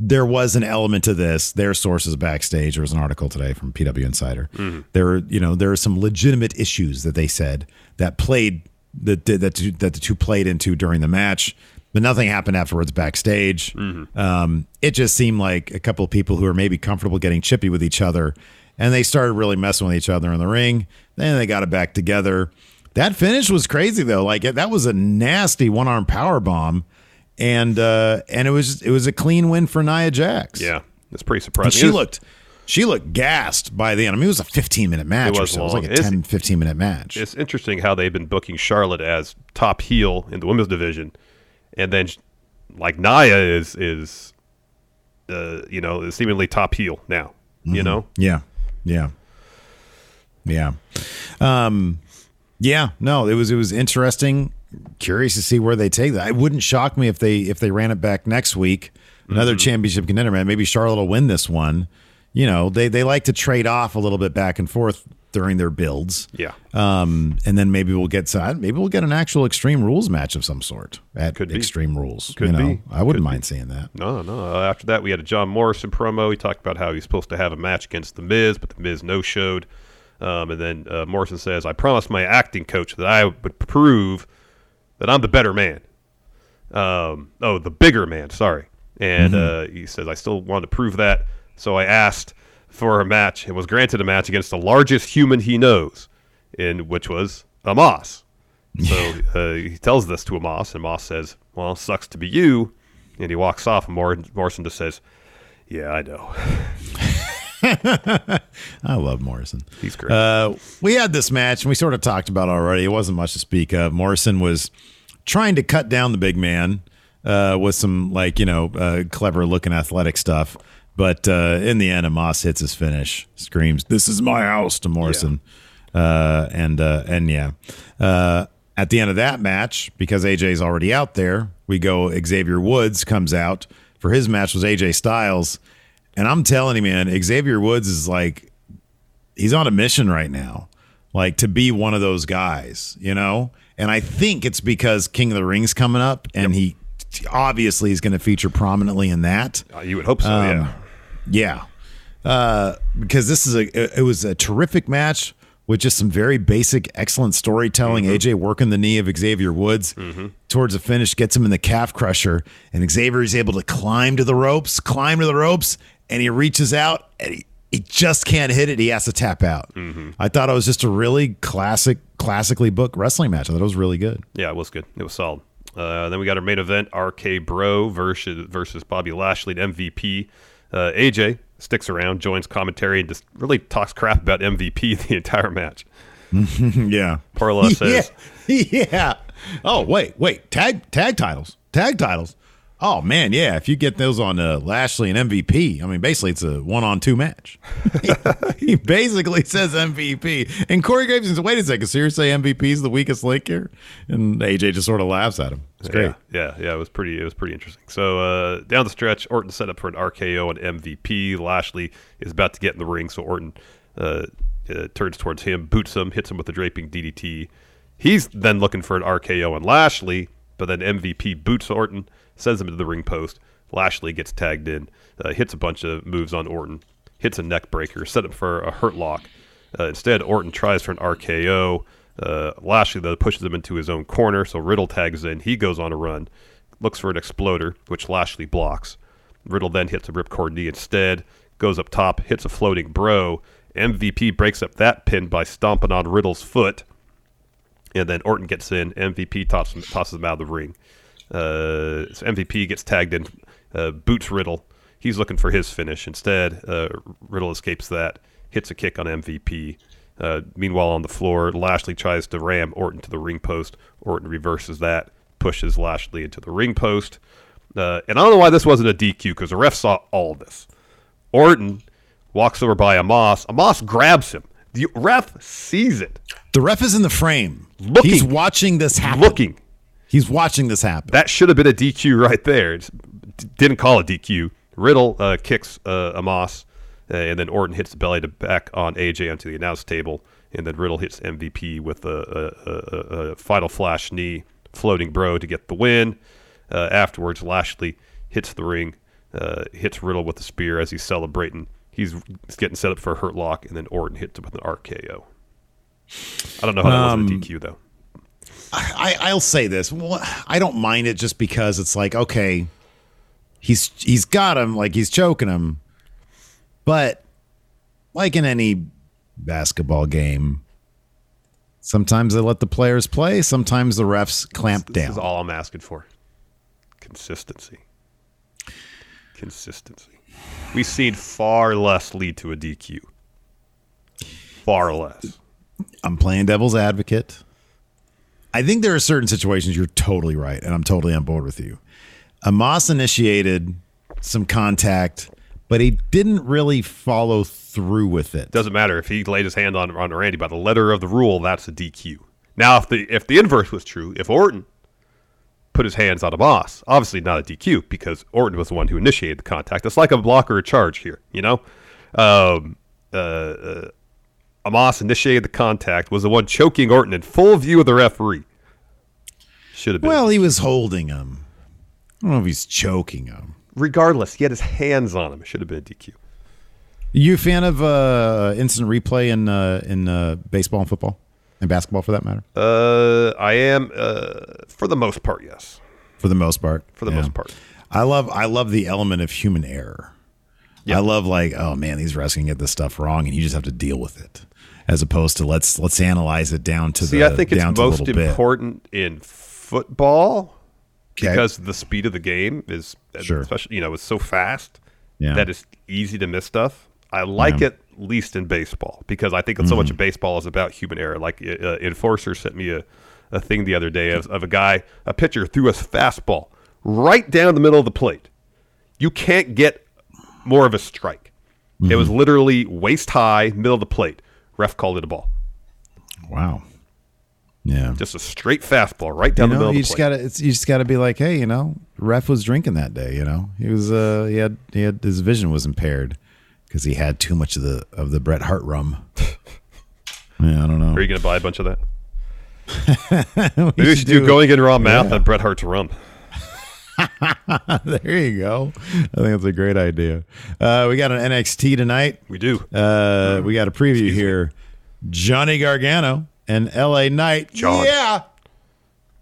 there was an element to this. Their sources backstage. There was an article today from PW Insider. There were, you know, there are some legitimate issues that they said that played that that that, that the two played into during the match, but nothing happened afterwards backstage. Um, it just seemed like a couple of people who are maybe comfortable getting chippy with each other, and they started really messing with each other in the ring. Then they got it back together. That finish was crazy though. Like that was a nasty one arm power bomb and uh, and it was it was a clean win for Nia Jax. Yeah, it's pretty and surprising. she was- looked she looked gassed by the end. I mean, it was a 15 minute match. It or was so. It was like a It's- 10, 15 minute match. It's interesting how they've been booking Charlotte as top heel in the women's division, and then like Nia is is uh, you know seemingly top heel now. Mm-hmm. You know, Yeah, yeah, yeah. Um, yeah. No, it was it was interesting. Curious to see where they take that. It wouldn't shock me if they if they ran it back next week. Another championship contender, man. Maybe Charlotte will win this one. You know, they they like to trade off a little bit back and forth during their builds. yeah, Um, and then maybe we'll get some, maybe we'll get an actual Extreme Rules match of some sort at Could be. Extreme Rules. Could you know, be. I wouldn't Could mind seeing that. no, no. Uh, after that, we had a John Morrison promo. He talked about how he's supposed to have a match against the Miz, but the Miz no showed. Um, and then uh, Morrison says, "I promised my acting coach that I would prove that I'm the better man. Um, oh, the bigger man. Sorry." And uh, he says, "I still want to prove that." So I asked for a match and was granted a match against the largest human he knows, in which was Omos. [LAUGHS] So uh, he tells this to Omos, and Omos says, "Well, sucks to be you." And he walks off. And Morrison just says, "Yeah, I know. [LAUGHS] [LAUGHS] I love Morrison. He's great." Uh, we had this match and we sort of talked about it already. It wasn't much to speak of. Morrison was trying to cut down the big man uh, with some like you know uh, clever looking athletic stuff, but uh, in the end, Omos hits his finish, screams, "This is my house!" to Morrison, uh, and uh, and yeah. Uh, at the end of that match, because AJ's already out there, we go. Xavier Woods comes out for his match was AJ Styles, and I'm telling you, man, Xavier Woods is like he's on a mission right now, like to be one of those guys, you know. And I think it's because King of the Rings coming up, and he obviously is going to feature prominently in that. Uh, you would hope so, yeah. Yeah, uh, because this is a it was a terrific match with just some very basic, excellent storytelling. AJ working the knee of Xavier Woods towards the finish, gets him in the calf crusher, and Xavier is able to climb to the ropes, climb to the ropes, and he reaches out and he. He just can't hit it. He has to tap out. I thought it was just a really classic, classically booked wrestling match. I thought it was really good. Yeah, it was good. It was solid. Uh, then we got our main event: RK Bro versus versus Bobby Lashley MVP. Uh, AJ sticks around, joins commentary, and just really talks crap about MVP [LAUGHS] the entire match. [LAUGHS] yeah. Parla [LAUGHS] says, yeah. yeah. Oh, wait, wait. Tag tag titles. Tag titles. Oh man, yeah. If you get those on uh, Lashley and MVP, I mean, basically it's a one-on-two match. [LAUGHS] he basically says MVP, and Corey Graves says, "Wait a second, seriously, MVP is the weakest link here?" And AJ just sort of laughs at him. It's great. Yeah, yeah, yeah. It was pretty. It was pretty interesting. So uh, down the stretch, Orton set up for an RKO and MVP. Lashley is about to get in the ring, so Orton uh, uh, turns towards him, boots him, hits him with the draping DDT. He's then looking for an RKO on Lashley, but then MVP boots Orton, sends him to the ring post. Lashley gets tagged in, uh, hits a bunch of moves on Orton, hits a neck breaker, set up for a hurt lock. Uh, instead, Orton tries for an RKO. Uh, Lashley, though, pushes him into his own corner, so Riddle tags in. He goes on a run, looks for an exploder, which Lashley blocks. Riddle then hits a ripcord knee instead, goes up top, hits a floating bro. MVP breaks up that pin by stomping on Riddle's foot. And then Orton gets in. MVP tosses, tosses him out of the ring. Uh, so MVP gets tagged in, uh, boots Riddle. He's looking for his finish. Instead, uh, Riddle escapes that, hits a kick on MVP. Uh, meanwhile, on the floor, Lashley tries to ram Orton to the ring post. Orton reverses that, pushes Lashley into the ring post. Uh, and I don't know why this wasn't a DQ because the ref saw all of this. Orton walks over by Omos. Omos grabs him, The ref sees it, The ref is in the frame. Looking. He's watching this happen. looking. He's watching this happen. That should have been a DQ right there. It's- didn't call a DQ. Riddle uh, kicks uh, Omos, uh, and then Orton hits the belly to back on AJ onto the announce table, and then Riddle hits MVP with a, a, a, a final flash knee, floating bro to get the win. Uh, afterwards, Lashley hits the ring, uh, hits Riddle with the spear as he's celebrating. He's, he's getting set up for a hurt lock, and then Orton hits him with an RKO. I don't know how that Um, wasn't a DQ though. I, I'll say this. I don't mind it just because it's like, okay, he's he's got him, like he's choking him. But like in any basketball game, sometimes they let the players play, sometimes the refs clamp This down. is all I'm asking for. Consistency. Consistency. We've seen far less lead to a DQ. Far less. I'm playing devil's advocate. I think there are certain situations you're totally right, and I'm totally on board with you. Omos initiated some contact, but he didn't really follow through with it. Doesn't matter if he laid his hand on on Randy by the letter of the rule. That's a DQ. Now, if the if the inverse was true, if Orton put his hands on Omos, obviously not a DQ because Orton was the one who initiated the contact. It's like a block or a charge here, you know. Um, uh, uh, Omos initiated the contact, was the one choking Orton in full view of the referee. Should have been. Well, he was holding him. I don't know if he's choking him. regardless, he had his hands on him. It should have been a DQ. You a fan of uh, instant replay in uh, in uh, baseball and football and basketball, for that matter? Uh, I am uh, for the most part, yes. For the most part. For the Yeah. most part. I love I love the element of human error. Yeah. I love like, oh man, these refs can get this stuff wrong, and you just have to deal with it, as opposed to let's let's analyze it down to See, the I think it's most little bit. important in football Okay. because the speed of the game is, Sure. especially you know, it's so fast Yeah. that it's easy to miss stuff. I like Yeah. it least in baseball because I think so Mm-hmm. much of baseball is about human error. Like uh, Enforcer sent me a, a thing the other day of, of a guy, a pitcher threw a fastball right down the middle of the plate. You can't get more of a strike. It Mm-hmm. was literally waist high, middle of the plate. Ref called it a ball. wow. Yeah. Just a straight fastball right you down the middle you just gotta you just gotta be like, hey, you know, ref was drinking that day. You know, he was uh he had he had his vision was impaired because he had too much of the of the Bret Hart rum. [LAUGHS] yeah, I don't know. Are you going to buy a bunch of that? [LAUGHS] We Maybe should do, do- going in raw math Yeah. on Bret Hart's rum. [LAUGHS] there you go. I think that's a great idea. Uh, we got an NXT tonight. We do. Uh, we got a preview here. Johnny Gargano and LA Knight. John. Yeah.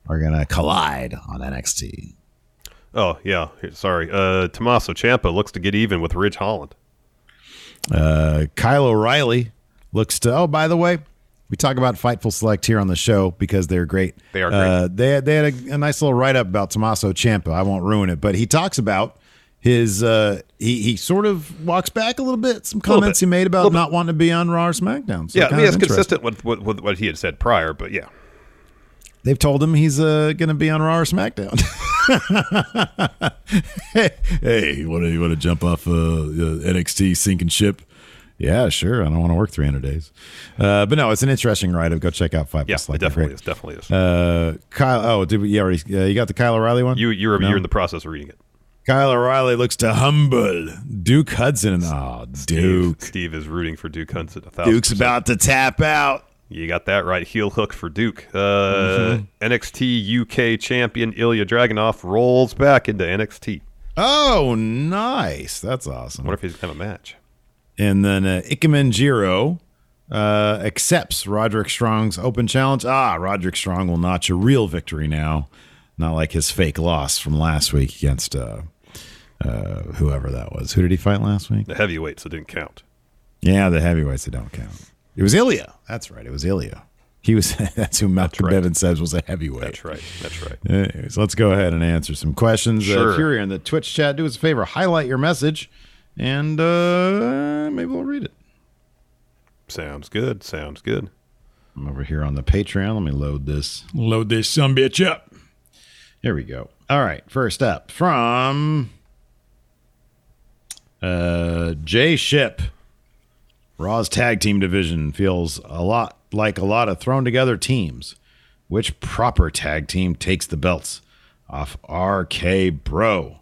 Are going to collide on NXT. Oh yeah, sorry. Uh, Tommaso Ciampa looks to get even with Ridge Holland. Uh, Kyle O'Reilly looks to. Oh, by the way, we talk about Fightful Select here on the show because they're great. They are Uh, they they had a, a nice little write up about Tommaso Ciampa. I won't ruin it, but he talks about his. Uh, he he sort of walks back a little bit. Some comments bit. he made about Little bit. not wanting to be on Raw or SmackDown. So yeah, I mean it's consistent with, with, with what he had said prior, but yeah, They've told him he's uh, going to be on Raw or SmackDown. [LAUGHS] hey, hey, you want to you want to jump off uh, uh, NXT sinking ship? Yeah, sure. I don't want to work 300 days. Uh, but no, it's an interesting ride. Go check out Five. yeah, it definitely great. is. Definitely is. Uh, Kyle. Oh, did we? Yeah, already. Uh, you got the Kyle O'Reilly one. you you're No? you're in the process of reading it. Kyle O'Reilly looks to humble Duke Hudson. Oh, Duke. Steve, Steve is rooting for Duke Hudson. Duke's about to tap out. You got that right. Heel hook for Duke. Uh, Mm-hmm. NXT UK champion Ilja Dragunov rolls back into NXT. Oh, nice. That's awesome. Wonder if he's gonna have a match. And then uh, Ikemen Jiro uh, accepts Roderick Strong's open challenge. Ah, Roderick Strong will notch a real victory now, not like his fake loss from last week against uh, uh, whoever that was. Who did he fight last week? The heavyweight, so it didn't count. Yeah, the heavyweights that don't count. It was Ilja. That's right. It was Ilja. He was. [LAUGHS] that's who Malcolm right. Bivens says was a heavyweight. That's right. That's right. Anyways, let's go ahead and answer some questions. Uh, Sure. if you're in the Twitch chat, do us a favor, highlight your message, and uh, maybe we'll read it. Sounds good. Sounds good. I'm over here on the Patreon. Let me load this. Load this some bitch up. Here we go. All right. First up from uh, Jay Ship. Raw's tag team division feels a lot like a lot of thrown together teams. Which proper tag team takes the belts off RK Bro?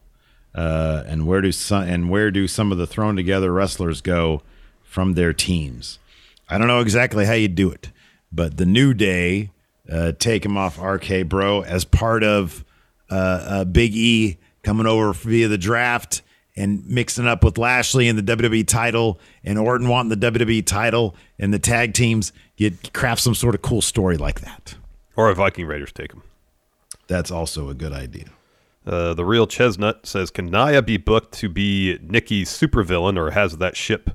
Uh, and where do some and where do some of the thrown together wrestlers go from their teams? I don't know exactly how you do it, but the New Day uh, take him off RK Bro as part of uh, uh, Big E coming over via the draft and mixing up with Lashley and the WWE title and Orton wanting the WWE title and the tag teams. You craft some sort of cool story like that. Or a Viking Raiders take him. That's also a good idea. Uh, the real Chesnut says, "Can Nia be booked to be Nikki's supervillain, or has that ship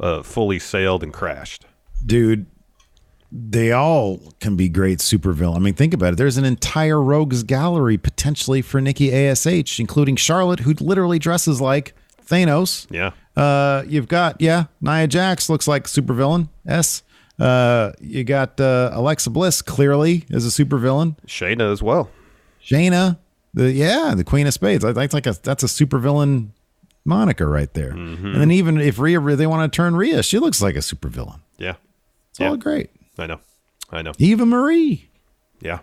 uh, fully sailed and crashed?" Dude, they all can be great supervillain. I mean, think about it. There's an entire rogues gallery potentially for Nikki Ash, including Charlotte, who literally dresses like Thanos. Yeah. Uh, you've got yeah, Nia Jax looks like supervillain. S. Uh, you got uh, Alexa Bliss clearly as a supervillain. Shayna as well. Shayna, the yeah, the Queen of Spades. That's like a that's a supervillain moniker right there. And then even if Rhea, they want to turn Rhea, she looks like a supervillain. Yeah. It's Yeah. all great. I know. I know. Eva Marie. Yeah.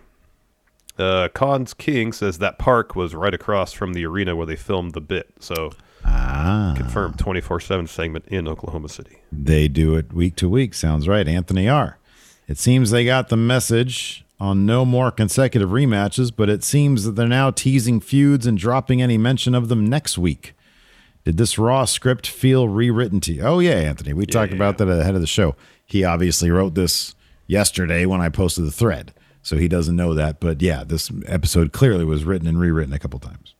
Uh, Cons King says that park was right across from the arena where they filmed the bit. So Ah, confirmed 24 7 segment in Oklahoma City. they do it week to week. Sounds right, Anthony R. It seems they got the message on no more consecutive rematches, but it seems that they're now teasing feuds and dropping any mention of them next week. Did this Raw script feel rewritten to you? Oh, yeah, Anthony. We talked about that ahead of the show. He obviously wrote this yesterday when I posted the thread, so he doesn't know that. But yeah, this episode clearly was written and rewritten a couple times.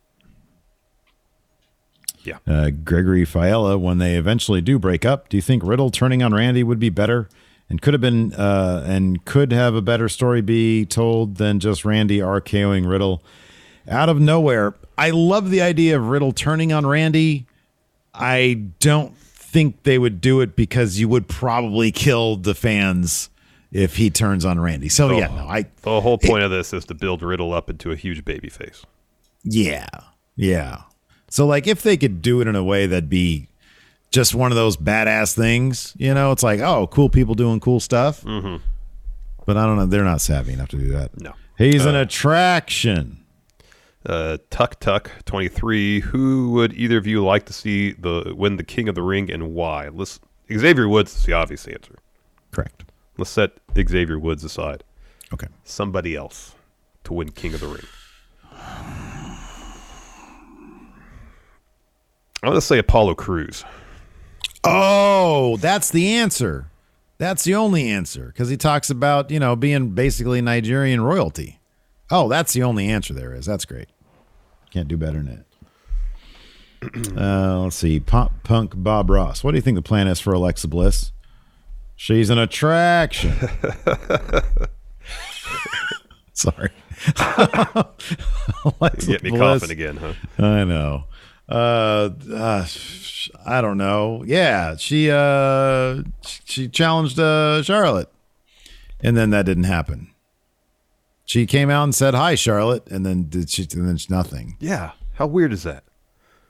Yeah. Uh, Gregory Fiella, when they eventually do break up, do you think Riddle turning on Randy would be better? And could have been, uh, and could have a better story be told than just Randy RKOing Riddle out of nowhere. I love the idea of Riddle turning on Randy. I don't think they would do it because you would probably kill the fans if he turns on Randy. So yeah, no, I The whole point of this is to build Riddle up into a huge baby face. Yeah. Yeah. So like if they could do it in a way that'd be just one of those badass things, you know, it's like, oh, cool people doing cool stuff. Mm-hmm. But I don't know. They're not savvy enough to do that. No. He's an attraction. Uh, Tuck Tuck 23. Who would either of you like to see the win the King of the Ring and why? Let's, Xavier Woods is the obvious answer. Correct. Let's set Xavier Woods aside. Okay. Somebody else to win King of the Ring. I'm going to say Apollo Crews. Oh, that's the answer. That's the only answer because he talks about, you know, being basically Nigerian royalty. Oh, that's the only answer there is. That's great. Can't do better than that. [CLEARS THROAT] uh, let's see. Pop Punk Bob Ross. What do you think the plan is for Alexa Bliss? She's an attraction. [LAUGHS] [LAUGHS] Sorry. [LAUGHS] Alexa Get me Bliss. coughing again, huh? I know. Uh, uh, I don't know. Yeah, she uh she challenged uh Charlotte, and then that didn't happen. She came out and said hi, Charlotte, and then did she? And then nothing. Yeah. How weird is that?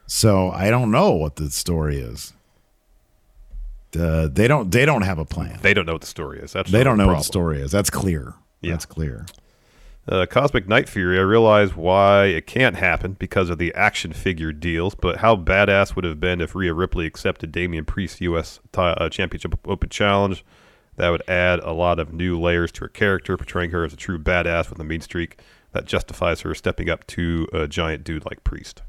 So I don't know what the story is. Uh, they don't. They don't have a plan. They don't know what the story is. That's They don't know what the story is. That's clear. Yeah. That's clear. Uh, Cosmic Night Fury, I realize why it can't happen because of the action figure deals, but how badass would have been if Rhea Ripley accepted Damian Priest's U.S. Ti- uh, Championship Open Challenge? That would add a lot of new layers to her character, portraying her as a true badass with a mean streak that justifies her stepping up to a giant dude like Priest.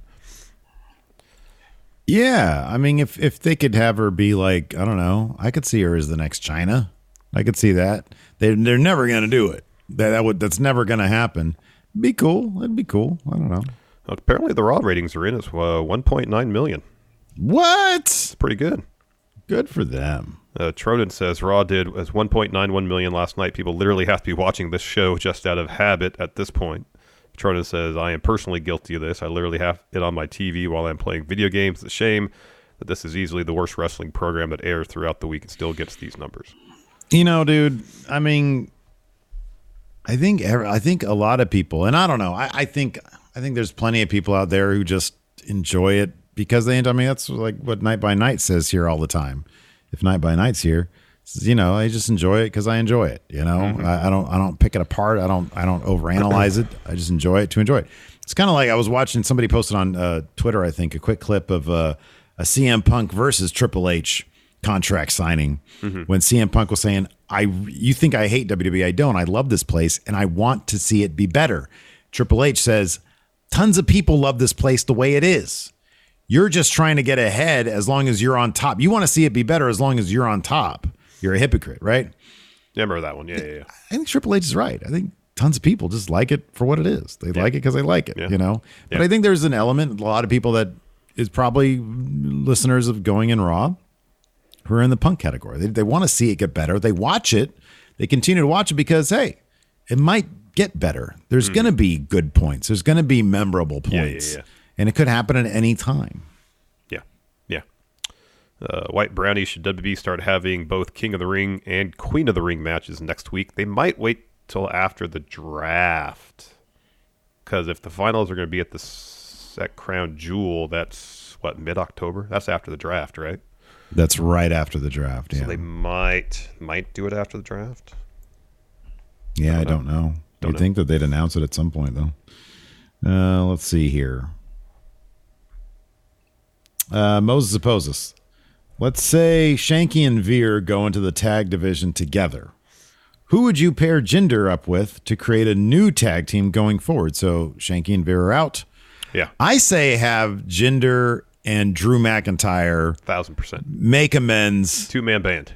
Yeah, I mean, if if they could have her be like, I don't know, I could see her as the next Chyna. I could see that. They they're never gonna do it. That that would that's never gonna happen. Be cool. It'd be cool. I don't know. Apparently, the raw ratings are in as uh, 1.9 million. What? It's pretty good. Good for them. Uh, Tronin says Raw did as 1.91 million last night. People literally have to be watching this show just out of habit at this point. Tronin says, I am personally guilty of this. I literally have it on my TV while I'm playing video games. It's a shame that this is easily the worst wrestling program that airs throughout the week and still gets these numbers. You know, dude. I mean, I think I think a lot of people, and I don't know. I, I think I think there's plenty of people out there who just enjoy it because they. I mean, that's like what Night by Night says here all the time. if Night by Night's here, you know, I just enjoy it because I enjoy it. You know, I, I don't I don't pick it apart. I don't I don't overanalyze it. I just enjoy it to enjoy it. It's kind of like I was watching somebody posted on uh, Twitter, I think, a quick clip of uh, a CM Punk versus Triple H contract signing mm-hmm. when CM Punk was saying, "I you think I hate WWE? I don't. I love this place and I want to see it be better." Triple H says, "Tons of people love this place the way it is. You're just trying to get ahead as long as you're on top. You want to see it be better as long as you're on top. You're a hypocrite, right?" Yeah, I remember that one. Yeah, yeah, yeah. I think Triple H is right. I think tons of people just like it for what it is. They like it because they like it, Yeah. you know. But I think there's an element, a lot of people that is probably listeners of Going in Raw who are in the punk category. They, they want to see it get better. They watch it. They continue to watch it because hey, it might get better. There's going to be good points. There's going to be memorable Hmm. yeah, points, yeah. and it could happen at any time. Yeah, yeah. Uh, White Brownie should WB start having both King of the Ring and Queen of the Ring matches next week. They might wait till after the draft because if the finals are going to be at the Set Crown Jewel, that's what mid October. That's after the draft, right? That's right after the draft. Yeah, So they might might do it after the draft. Yeah, I don't know. Don't You'd know. think that they'd announce it at some point, though. Uh, let's see here. Uh, Moses opposes. Let's say Shanky and Veer go into the tag division together. Who would you pair Jinder up with to create a new tag team going forward? So Shanky and Veer are out. Yeah, I say have Jinder and Drew McIntyre thousand percent. make amends Two man band.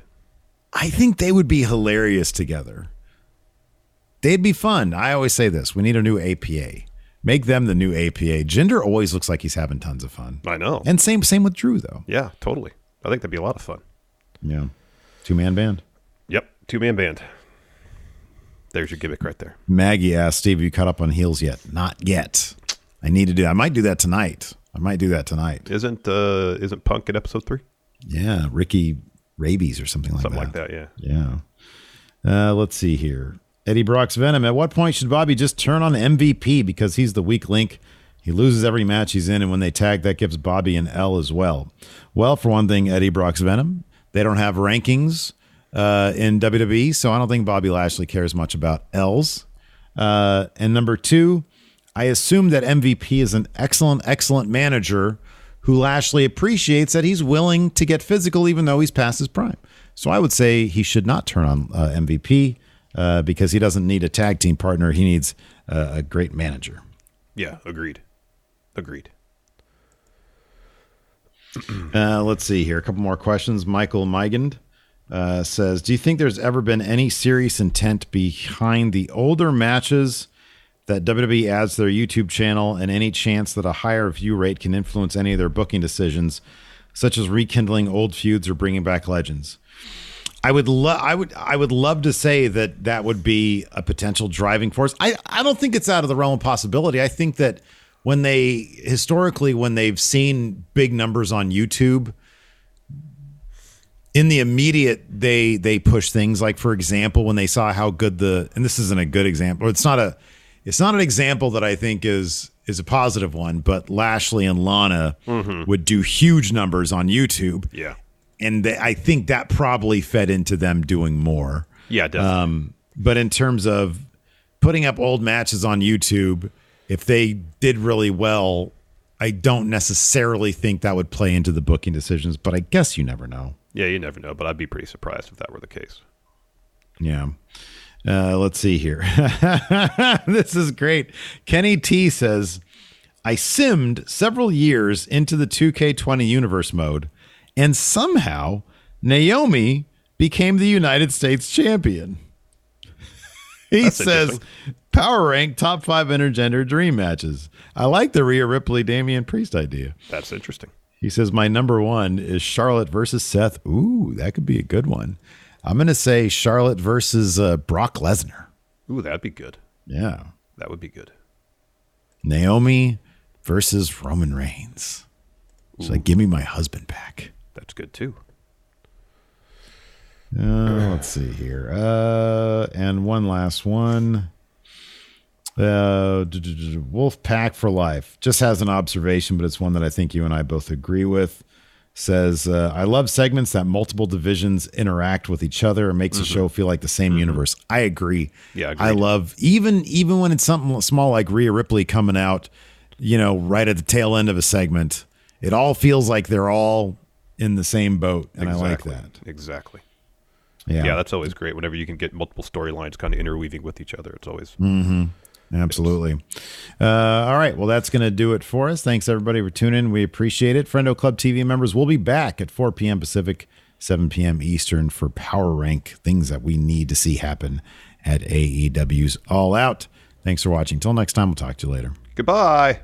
I think they would be hilarious together. They'd be fun. I always say this we need a new APA. Make them the new APA. Jinder always looks like he's having tons of fun. I know. And same same with Drew though. yeah, totally. I think that'd be a lot of fun. Yeah. Two man band. Yep, two man band. There's your gimmick right there. Maggie asked Steve, have you caught up on heels yet? Not yet. I need to do I might do that tonight. I might do that tonight. Isn't uh isn't Punk in episode three? Yeah. Ricky Rabies or something like Something that. Something like that. Yeah. Yeah. Uh, let's see here. Eddie Brock's Venom. At what point should Bobby just turn on MVP because he's the weak link? He loses every match he's in, and when they tag, that gives Bobby an L as well. Well, for one thing, Eddie Brock's Venom. They don't have rankings uh, in WWE, so I don't think Bobby Lashley cares much about L's. Uh, and number two, I assume that MVP is an excellent, excellent manager who Lashley appreciates that he's willing to get physical even though he's past his prime. So I would say he should not turn on uh, MVP uh, because he doesn't need a tag team partner. He needs uh, a great manager. Yeah. Agreed. Agreed. [CLEARS THROAT] Uh, let's see here. A couple more questions. Michael Migand uh, says Do you think there's ever been any serious intent behind the older matches that WWE adds their YouTube channel and any chance that a higher view rate can influence any of their booking decisions, such as rekindling old feuds or bringing back legends? I would love I would I would love to say that that would be a potential driving force. I I don't think it's out of the realm of possibility. I think that when they historically when they've seen big numbers on YouTube in the immediate they they push things like for example when they saw how good the and this isn't a good example it's not a it's not an example that I think is is a positive one but Lashley and Lana would do huge numbers on YouTube Yeah. and they, I think that probably fed into them doing more. Yeah. Definitely. Um, but in terms of putting up old matches on YouTube, if they did really well, I don't necessarily think that would play into the booking decisions. But I guess you never know. yeah. You never know, but I'd be pretty surprised if that were the case. Yeah. Uh, let's see here. [LAUGHS] this is great. Kenny T says, I simmed several years into the 2K20 universe mode, and somehow Naomi became the United States champion. [LAUGHS] he That's says. Power rank top five intergender dream matches. I like the Rhea Ripley Damian Priest idea. That's interesting. He says, My number one is Charlotte versus Seth. Ooh, that could be a good one. I'm going to say Charlotte versus uh, Brock Lesnar. Ooh, that'd be good. Yeah. That would be good. Naomi versus Roman Reigns. It's like, give me my husband back. That's good too. Uh, let's see here. Uh, and one last one. Uh, Wolf Pack for life just has an observation, but it's one that I think you and I both agree with. Says, uh, I love segments that multiple divisions interact with each other and makes the show feel like the same universe. I agree. Mm-hmm. Yeah, I love even even when it's something small like Rhea Ripley coming out, you know, right at the tail end of a segment. It all feels like they're all in the same boat, and I like Exactly. that. Exactly. Yeah, Yeah. that's always great. Whenever you can get multiple storylines kind of interweaving with each other, it's always Mm. Absolutely. Uh, all right. Well, that's going to do it for us. Thanks, everybody, for tuning in. We appreciate it. Friendo Club TV members we'll be back at 4 p.m. Pacific, 7 p.m. Eastern for Power Rank, things that we need to see happen at AEW's All Out. Thanks for watching. Till next time, we'll talk to you later. goodbye.